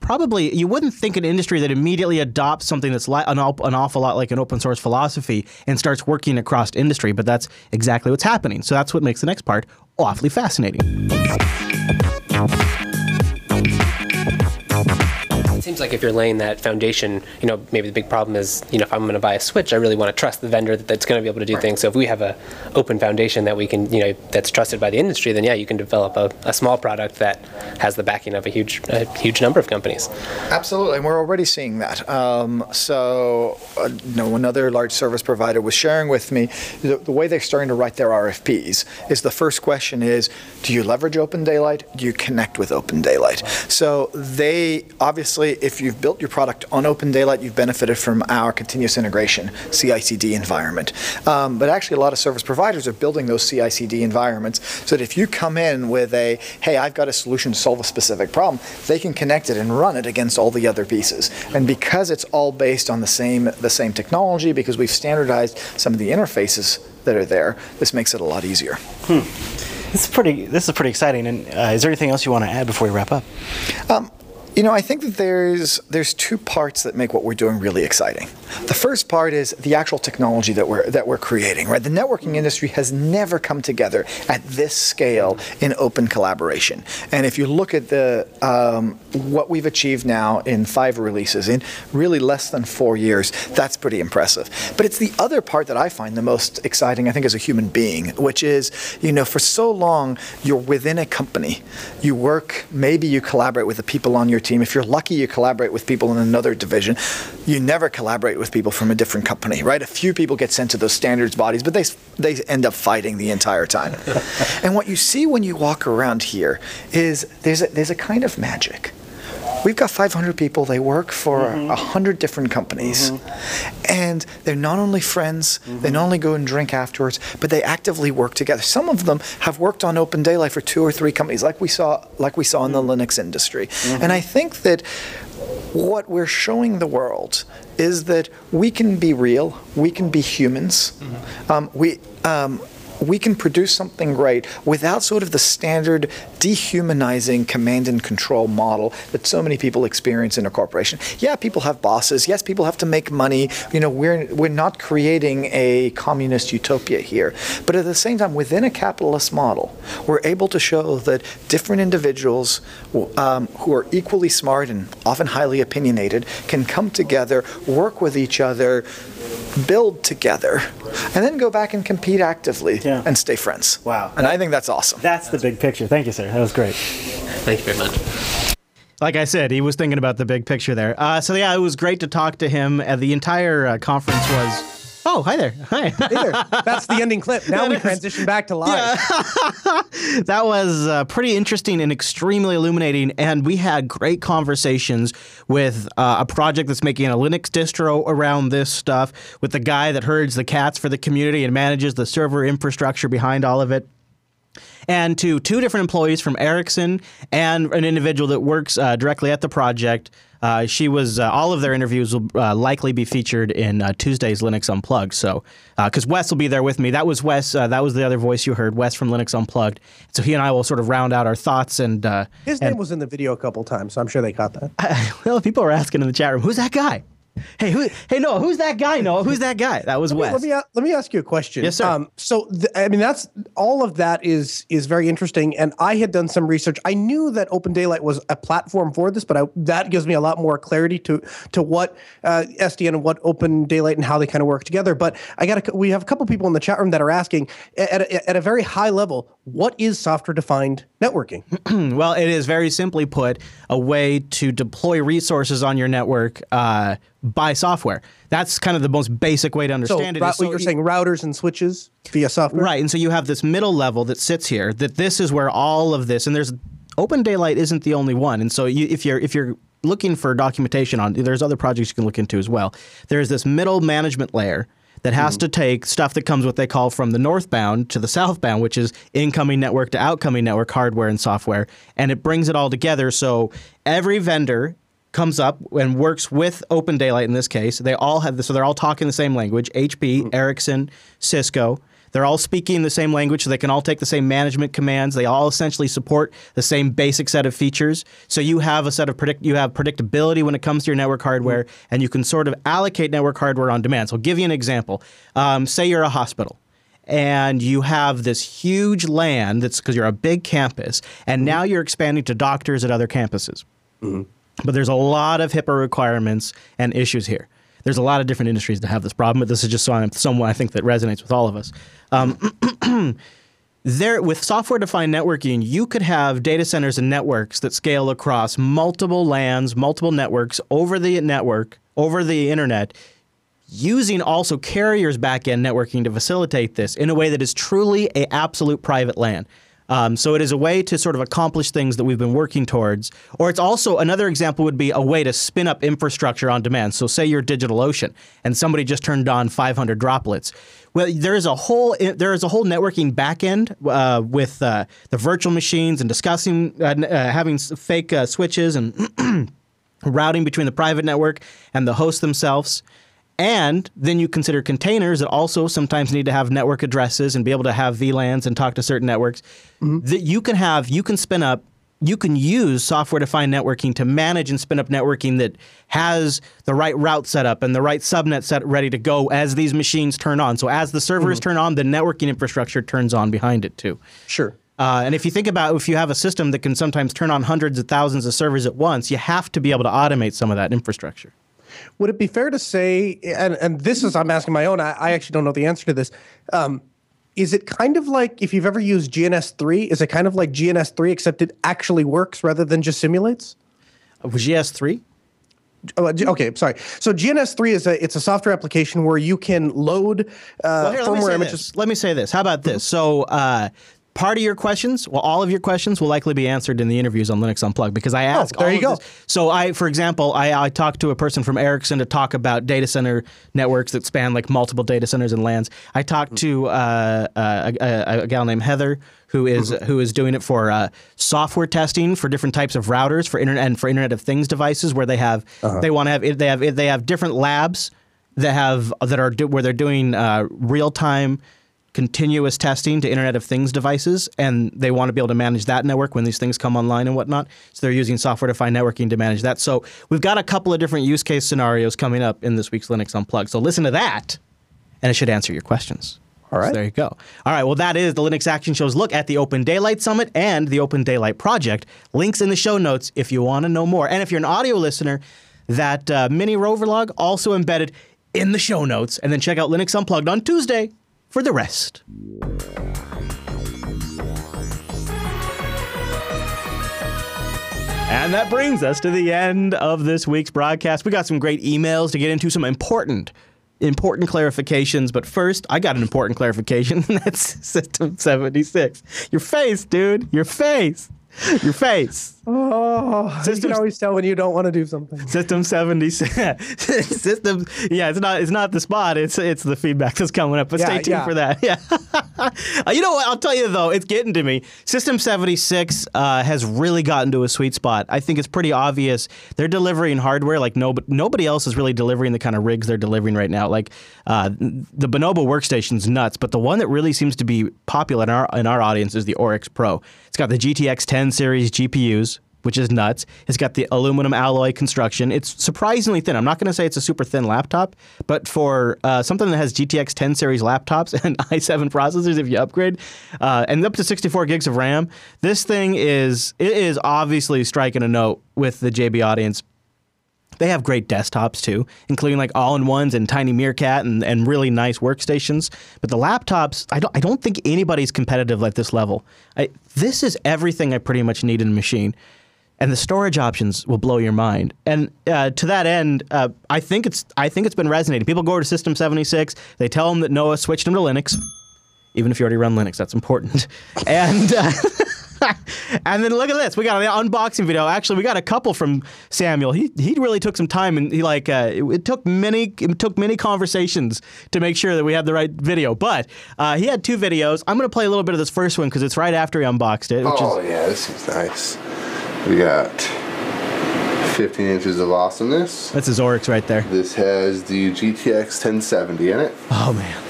probably you wouldn't think an industry that immediately adopts something that's li- an, op- an awful lot like an open source philosophy and starts working across industry, but that's exactly what's happening. So that's what makes the next part awfully fascinating. Seems like if you're laying that foundation, you know, maybe the big problem is, you know, if I'm going to buy a switch, I really want to trust the vendor that, that's going to be able to do things. So if we have a open foundation that we can, you know, that's trusted by the industry, then yeah, you can develop a, a small product that has the backing of a huge, a huge number of companies. Absolutely, and we're already seeing that. Um, so, uh, you know, another large service provider was sharing with me the, the way they're starting to write their RFPs is the first question is, do you leverage Open Daylight? Do you connect with Open Daylight? So they obviously, if you've built your product on Open Daylight, you've benefited from our continuous integration CI/CD environment. Um, but actually, a lot of service providers are building those CI/CD environments so that if you come in with a, hey, I've got a solution to solve a specific problem, they can connect it and run it against all the other pieces. And because it's all based on the same the same technology, because we've standardized some of the interfaces that are there, this makes it a lot easier. Hmm. This is pretty. This is pretty exciting. And uh, is there anything else you want to add before we wrap up? Um, you know, I think that there's there's two parts that make what we're doing really exciting. The first part is the actual technology that we're that we're creating. Right, the networking industry has never come together at this scale in open collaboration. And if you look at the um, what we've achieved now in five releases in really less than four years, that's pretty impressive. But it's the other part that I find the most exciting. I think as a human being, which is you know, for so long you're within a company, you work, maybe you collaborate with the people on your team. If you're lucky, you collaborate with people in another division. You never collaborate with people from a different company, right? A few people get sent to those standards bodies, but they they end up fighting the entire time. and what you see when you walk around here is there's a, there's a kind of magic. We've got 500 people. They work for a mm-hmm. 100 different companies. Mm-hmm. And they're not only friends, they mm-hmm. not only go and drink afterwards, but they actively work together. Some of them have worked on Open Daylight for two or three companies, like we saw, like we saw in the Linux industry. And I think that what we're showing the world is that we can be real, we can be humans, um, we. Um, we can produce something great without sort of the standard dehumanizing command and control model that so many people experience in a corporation. Yeah, people have bosses. Yes, people have to make money. You know, we're we're not creating a communist utopia here. But at the same time, within a capitalist model, we're able to show that different individuals um, who are equally smart and often highly opinionated can come together, work with each other, build together, and then go back and compete actively and stay friends. Wow. And I think that's awesome. That's the big picture. Thank you, sir. That was great. Thank you very much. Like I said, he was thinking about the big picture there. Uh, so yeah, it was great to talk to him. Uh, the entire uh, conference was. Oh, hi there. Hi. Hey there. That's the ending clip. Now we transition back to live. Yeah. that was uh, pretty interesting and extremely illuminating. And we had great conversations with uh, a project that's making a Linux distro around this stuff, with the guy that herds the cats for the community and manages the server infrastructure behind all of it. And to two different employees from Ericsson and an individual that works uh, directly at the project. Uh, she was uh, all of their interviews will uh, likely be featured in uh, Tuesday's Linux Unplugged. So, because Wes will be there with me, that was Wes. Uh, that was the other voice you heard, Wes from Linux Unplugged. So he and I will sort of round out our thoughts and. uh, His and- name was in the video a couple times, so I'm sure they caught that. well, people are asking in the chat room, who's that guy? Hey, who? Hey, Noah, who's that guy? Noah, who's that guy? That was Let me, Wes. let me let me ask you a question. Yes, sir. Um, so th- I mean, that's all of that is is very interesting, and I had done some research. I knew that Open Daylight was a platform for this, but I, that gives me a lot more clarity to to what uh, SDN and what Open Daylight and how they kind of work together. But I got we have a couple people in the chat room that are asking at a, at a very high level, what is software defined networking? well, it is very simply put a way to deploy resources on your network uh, by software. That's kind of the most basic way to So, understand it. rou- so you're you- saying routers and switches via software, Right. And so you have this middle level that sits here, that this is where all of this, and there's Open Daylight isn't the only one. And so you, if you're if you're looking for documentation on, there's other projects you can look into as well. There's this middle management layer that has mm-hmm. to take stuff that comes what they call from the northbound to the southbound, which is incoming network to outcoming network hardware and software, and it brings it all together. So every vendor comes up and works with Open Daylight in this case. They all have this, so they're all talking the same language. HP, mm-hmm. Ericsson, Cisco. They're all speaking the same language, so they can all take the same management commands. They all essentially support the same basic set of features. So you have a set of predict you have predictability when it comes to your network hardware, mm-hmm. and you can sort of allocate network hardware on demand. So I'll give you an example. Um, say you're a hospital and you have this huge LAN that's because you're a big campus, and mm-hmm. now you're expanding to doctors at other campuses. Mm-hmm. But there's a lot of HIPAA requirements and issues here. There's a lot of different industries that have this problem, but this is just some- someone I think that resonates with all of us. Um, there, with software-defined networking, you could have data centers and networks that scale across multiple LANs, multiple networks over the network, over the internet, using also carriers backend networking to facilitate this in a way that is truly a absolute private LAN. Um, so it is a way to sort of accomplish things that we've been working towards. Or it's also another example would be a way to spin up infrastructure on demand. So say you're DigitalOcean and somebody just turned on 500 droplets. Well, there is a whole there is a whole networking backend uh, with uh, the virtual machines and discussing uh, uh, having fake uh, switches and routing between the private network and the hosts themselves. And then you consider containers that also sometimes need to have network addresses and be able to have VLANs and talk to certain networks. That you can have, you can spin up, you can use software defined networking to manage and spin up networking that has the right route set up and the right subnet set ready to go as these machines turn on. So as the servers turn on, the networking infrastructure turns on behind it too. Sure. Uh, and if you think about if you have a system that can sometimes turn on hundreds of thousands of servers at once, you have to be able to automate some of that infrastructure. Would it be fair to say, and, and this is, I'm asking my own, I, I actually don't know the answer to this. Um, is it kind of like if you've ever used GNS3, is it kind of like GNS3 except it actually works rather than just simulates? GS3? Oh, uh, G- okay, sorry. So GNS3 is a it's a software application where you can load uh, Well, here, firmware images. this. Let me say this. How about this? So, uh, part of your questions, well, all of your questions will likely be answered in the interviews on Linux Unplugged because I ask. there all you go. this. So, I, for example, I, I talked to a person from Ericsson to talk about data center networks that span like multiple data centers and LANs. I talked to uh, uh, a, a, a gal named Heather who is- who is doing it for uh, software testing for different types of routers for internet and for Internet of Things devices where they have they want to have they have they have different labs that have that are do, where they're doing uh, real time continuous testing to Internet of Things devices, and they want to be able to manage that network when these things come online and whatnot. So they're using software defined networking to manage that. So we've got a couple of different use case scenarios coming up in this week's Linux Unplugged. So listen to that, and it should answer your questions. All right. there you go. All right. Well, that is the Linux Action Show's look at the Open Daylight Summit and the Open Daylight Project. Links in the show notes if you want to know more. And if you're an audio listener, that uh, mini rover log also embedded in the show notes. And then check out Linux Unplugged on Tuesday for the rest. And that brings us to the end of this week's broadcast. We got some great emails to get into, some important, important clarifications. But first, I got an important clarification. That's System 76. Your face, dude. Your face. Your face. Oh, you can always tell when you don't want to do something. System 76. System. Yeah, it's not. It's not the spot. It's it's the feedback that's coming up. But Yeah, stay tuned yeah. for that. Yeah. Uh, you know what? I'll tell you though. It's getting to me. System 76 uh, has really gotten to a sweet spot. I think it's pretty obvious. They're delivering hardware like nobody nobody else is really delivering the kind of rigs they're delivering right now. Like uh, the Bonobo workstation's nuts, but the one that really seems to be popular in our in our audience is the Oryx Pro. It's got the GTX 10 series GPUs which is nuts. It's got the aluminum alloy construction. It's surprisingly thin. I'm not going to say it's a super thin laptop, but for uh, something that has GTX 10 series laptops and i7 processors, if you upgrade, uh, and up to 64 gigs of RAM, this thing is it is obviously striking a note with the JB audience. They have great desktops too, including like all-in-ones and Tiny Meerkat and, and really nice workstations. But the laptops, I don't, I don't think anybody's competitive at this level. I, this is everything I pretty much need in a machine and the storage options will blow your mind. And uh, to that end, uh, I think it's I think it's been resonating. People go to System 76, they tell them that Noah switched them to Linux, even if you already run Linux. That's important. and uh, and then look at this, we got an unboxing video. Actually, we got a couple from Samuel. He he really took some time and he like uh, it, it took many it took many conversations to make sure that we had the right video. But uh, he had two videos. I'm gonna play a little bit of this first one because it's right after he unboxed it. Which oh is, yeah, this seems nice. We got 15 inches of awesomeness. That's his Oryx right there. This has the GTX 1070 in it. Oh man.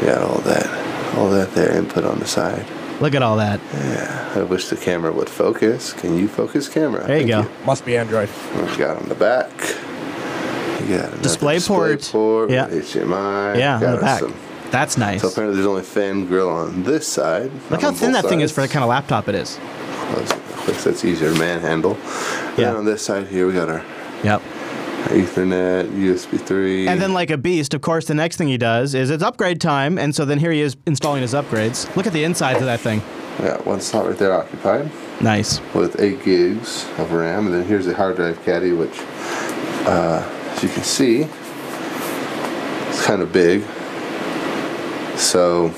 We got all that all that there input on the side. Look at all that. Yeah, I wish the camera would focus. Can you focus camera? There you Thank go. Must be Android. What you got on the back? You got another Display port. port Yeah. with HDMI. Yeah, on the back. some- That's nice. So apparently there's only fan grill on this side. Look how thin both that thing is for the kind of laptop it is. That's easier to manhandle. Yeah. And on this side here, we got our Yep. Ethernet, USB 3. And then, like a beast, of course, the next thing he does is it's upgrade time, and so then here he is installing his upgrades. Look at the insides of that thing. Yeah, one slot right there occupied Nice. with 8 gigs of RAM. And then here's the hard drive caddy, which, uh, as you can see, it's kind of big. So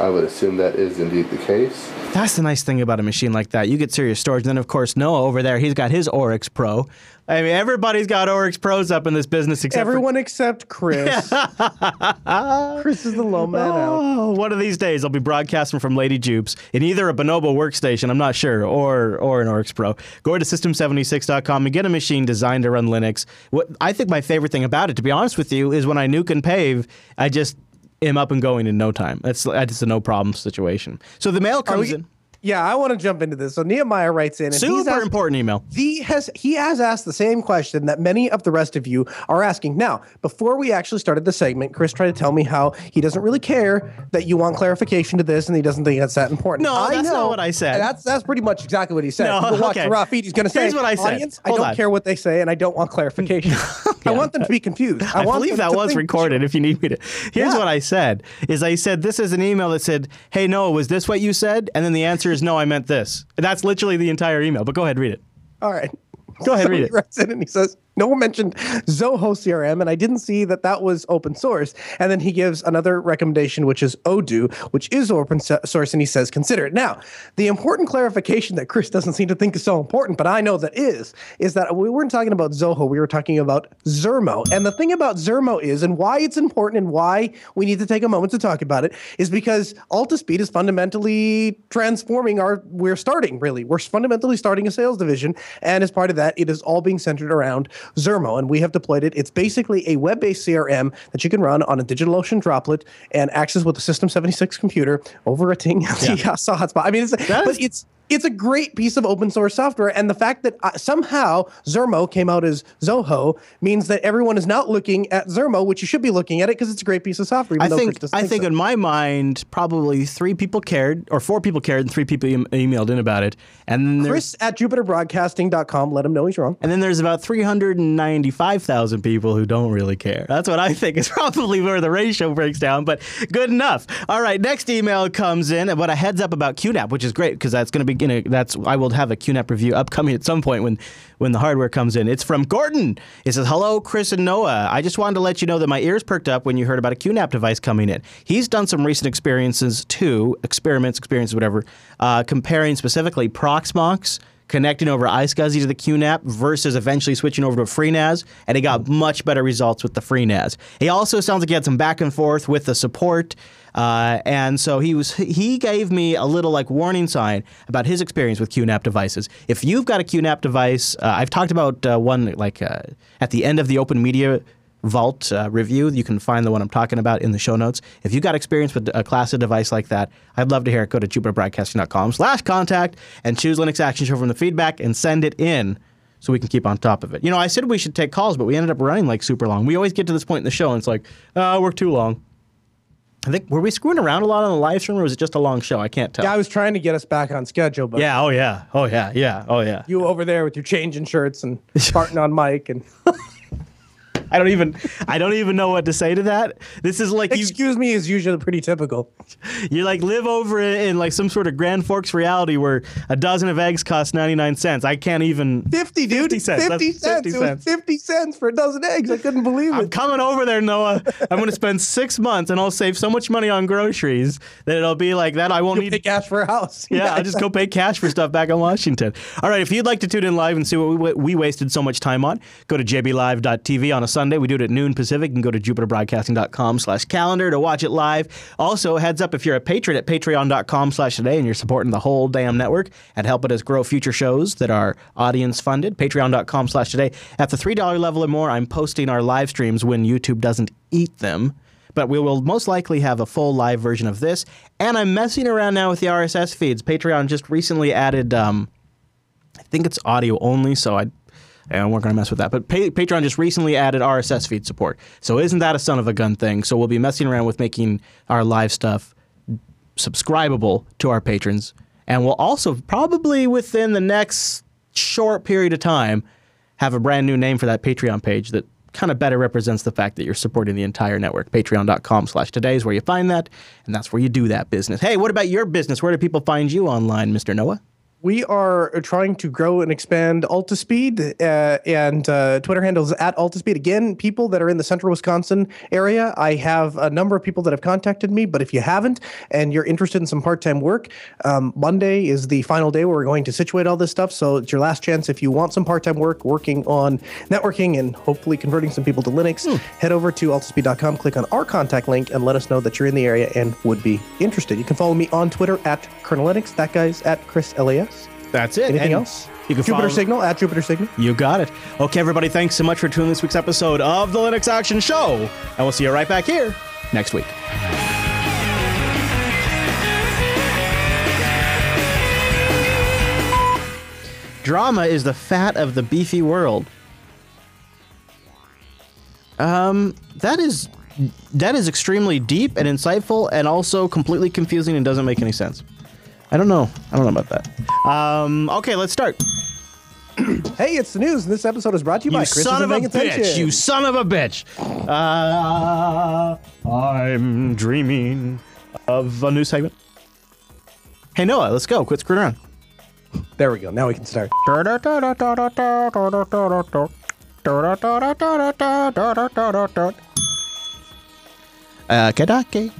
I would assume that is indeed the case. That's the nice thing about a machine like that. You get serious storage. And then, of course, Noah over there, he's got his Oryx Pro. I mean, everybody's got Oryx Pros up in this business except for Everyone except Chris. Chris is the low man out. Oh, one of these days I'll be broadcasting from Lady Jupes in either a Bonobo workstation, I'm not sure, or or an Oryx Pro. Go to system76.com and get a machine designed to run Linux. What I think my favorite thing about it, to be honest with you, is when I nuke and pave, I just am up and going in no time. That's it's a no problem situation. So the mail comes we- in. Yeah, I want to jump into this. So Nehemiah writes in, Super asked, important email. he has he has asked the same question that many of the rest of you are asking. Now, before we actually started the segment, Chris tried to tell me how he doesn't really care that you want clarification to this, and he doesn't think that's that important. No, I that's not know, what I said. That's that's pretty much exactly what he said. No, If you watch okay. he's going to say, Here's what I said. "Audience, I don't on. care what they say, and I don't want clarification. I want them to be confused. I, I, want believe that was recorded if you need me to. Here's Yeah. what I said is I said this is an email that said, "Hey Noah, was this what you said?" And then the answer no, I meant this. That's literally the entire email. But go ahead, read it. All right. Go ahead, So read he it. writes in and he says, No one mentioned Zoho CRM, and I didn't see that that was open source. And then he gives another recommendation, which is Odoo, which is open source, and he says, Consider it. Now, the important clarification that Chris doesn't seem to think is so important, but I know that is, is that we weren't talking about Zoho, we were talking about Zurmo. And the thing about Zurmo is, and why it's important and why we need to take a moment to talk about it, is because Altispeed is fundamentally transforming our, we're starting really, we're fundamentally starting a sales division. And as part of that, it is all being centered around Zurmo. And we have deployed it. It's basically a web based CRM that you can run on a DigitalOcean droplet and access with a System 76 computer over a Ting LTE hotspot. I mean, it's, but it's, it's a great piece of open source software, and the fact that uh, somehow Zurmo came out as Zoho means that everyone is not looking at Zurmo, which you should be looking at it because it's a great piece of software. I think I think so. in my mind, probably three people cared, or four people cared, and three people em- emailed in about it. And Chris at JupiterBroadcasting.com. Let him know he's wrong. and then there's about three hundred and ninety-five thousand people who don't really care. That's what I think is probably where the ratio breaks down. But good enough. All right, next email comes in, but a heads up about QNAP, which is great because that's going to be gonna, that's I will have a QNAP review upcoming at some point when when the hardware comes in. It's from Gordon. It says, "Hello, Chris and Noah. I just wanted to let you know that my ears perked up when you heard about a QNAP device coming in. He's done some recent experiences too, experiments, experiences, whatever, uh, comparing specifically Proxmox." connecting over iSCSI to the QNAP versus eventually switching over to a FreeNAS, and he got much better results with the FreeNAS. He also sounds like he had some back and forth with the support, uh, and so he was he gave me a little like warning sign about his experience with QNAP devices. If you've got a QNAP device, uh, I've talked about uh, one like uh, at the end of the Open Media Vault uh, review. You can find the one I'm talking about in the show notes. If you've got experience with a class of device like that, I'd love to hear it. Go to jupiterbroadcasting.com slash contact and choose Linux Action Show from the feedback and send it in so we can keep on top of it. You know, I said we should take calls, but we ended up running like super long. We always get to this point in the show and it's like, oh, we're too long. I think, were we screwing around a lot on the live stream or was it just a long show? I can't tell. Yeah, I was trying to get us back on schedule, but yeah, oh yeah, oh yeah, yeah, oh yeah. you over there with your changing shirts and farting on mic and I don't even, I don't even know what to say to that. This is like you, excuse me is usually pretty typical. You like live over in, like some sort of Grand Forks reality where a dozen of eggs cost 99 cents. I can't even 50, dude. 50 cents. 50 cents. 50 It was 50 cents for a dozen eggs. I couldn't believe it. I'm coming over there, Noah. I'm going to spend six months and I'll save so much money on groceries that it'll be like that. I won't Pay need. cash for a house. Yeah, I'll just go pay cash for stuff back in Washington. All right, if you'd like to tune in live and see what we, we wasted so much time on, go to jblive.tv on a Sunday. We do it at noon Pacific. You can go to jupiterbroadcasting.com slash calendar to watch it live. Also, heads up if you're a patron at patreon.com slash today and you're supporting the whole damn network and helping us grow future shows that are audience funded, patreon.com slash today. At the $3 level or more, I'm posting our live streams when YouTube doesn't eat them but we will most likely have a full live version of this. And I'm messing around now with the RSS feeds. Patreon just recently added, um, I think it's audio only, so I. And we're going to mess with that. But pa- Patreon just recently added RSS feed support. So isn't that a son of a gun thing? So we'll be messing around with making our live stuff subscribable to our patrons. And we'll also probably within the next short period of time have a brand new name for that Patreon page that kind of better represents the fact that you're supporting the entire network. Patreon.com slash today is where you find that, and that's where you do that business. Hey, what about your business? Where do people find you online, Mr. Noah? We are trying to grow and expand Altispeed, uh, and uh, Twitter handles at Altispeed. Again, people that are in the central Wisconsin area, I have a number of people that have contacted me. But if you haven't and you're interested in some part time work, um, Monday is the final day where we're going to situate all this stuff. So it's your last chance. If you want some part time work working on networking and hopefully converting some people to Linux, head over to altispeed.com, click on our contact link, and let us know that you're in the area and would be interested. You can follow me on Twitter at Kernel Linux. That guy's at Chris LAS. That's it. Anything And else? You can Jupiter follow- Signal at Jupiter Signal. You got it. Okay, everybody, thanks so much for tuning this week's episode of the Linux Action Show. And we'll see you right back here next week. Drama is the fat of the beefy world. Um, that is that is extremely deep and insightful and also completely confusing and doesn't make any sense. I don't know. I don't know about that. Um, okay, let's start. Hey, it's the news, and this episode is brought to you, by You Chris son of a bitch! You son of a bitch! Uh, I'm dreaming of a new segment. Hey Noah, let's go. Quit screwing around. There we go. Now we can start. Uh, Kadake.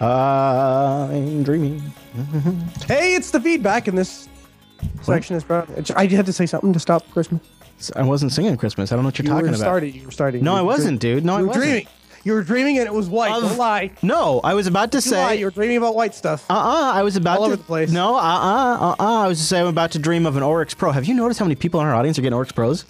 I'm dreaming. Hey, it's the feedback, and this section is brought. I had to say something to stop Christmas. I wasn't singing Christmas. I don't know what you're you talking were about. Started, You were starting. No, You I wasn't, dream- dude. No, I you were wasn't. dreaming. You were dreaming, and it was white. Of- Don't lie. No, I was about to lie. say. You were dreaming about white stuff. Uh uh I was about All to. over the place. No, uh uh uh uh. I was just saying I'm about to dream of an Oryx Pro. Have you noticed how many people in our audience are getting Oryx Pros?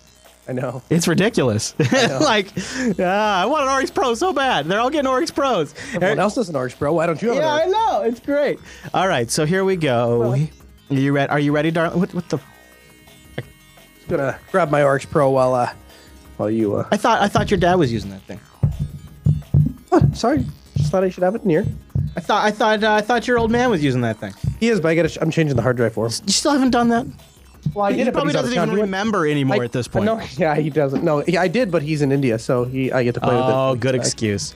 I know. It's ridiculous. like, ah, I want an Oryx Pro so bad. They're all getting Oryx Pros. Everyone else does an Oryx Pro. Why don't you have Yeah, I an Oryx? know. It's great. All right, so here we go. Are you ready? Are you ready, darling? What, what the? I'm gonna grab my Oryx Pro while uh while you uh. I thought I thought your dad was using that thing. What? Sorry. Just thought I should have it near. I thought I thought uh, I thought your old man was using that thing. He is, but I gotta. I'm changing the hard drive for him. You still haven't done that. Well, I he did it, probably doesn't even. Remember anymore I- at this point. No, yeah, he doesn't. No, yeah, I did, but he's in India, so he I get to play with it. Oh, good excuse.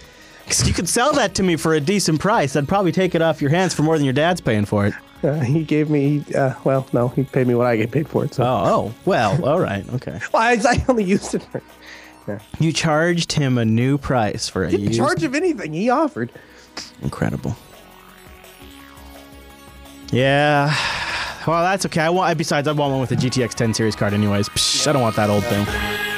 you could sell that to me for a decent price. I'd probably take it off your hands for more than your dad's paying for it. Uh, he gave me. Uh, well, no, he paid me what I get paid for it. So. Oh, oh, well, all right, okay. Well, I, I only used it for. You charged him a new price for a Didn't charge of anything. He offered. Incredible. Yeah. Well, that's okay. I want. Besides, I want one with a GTX 10 series card, anyways. Psh, I don't want that old thing.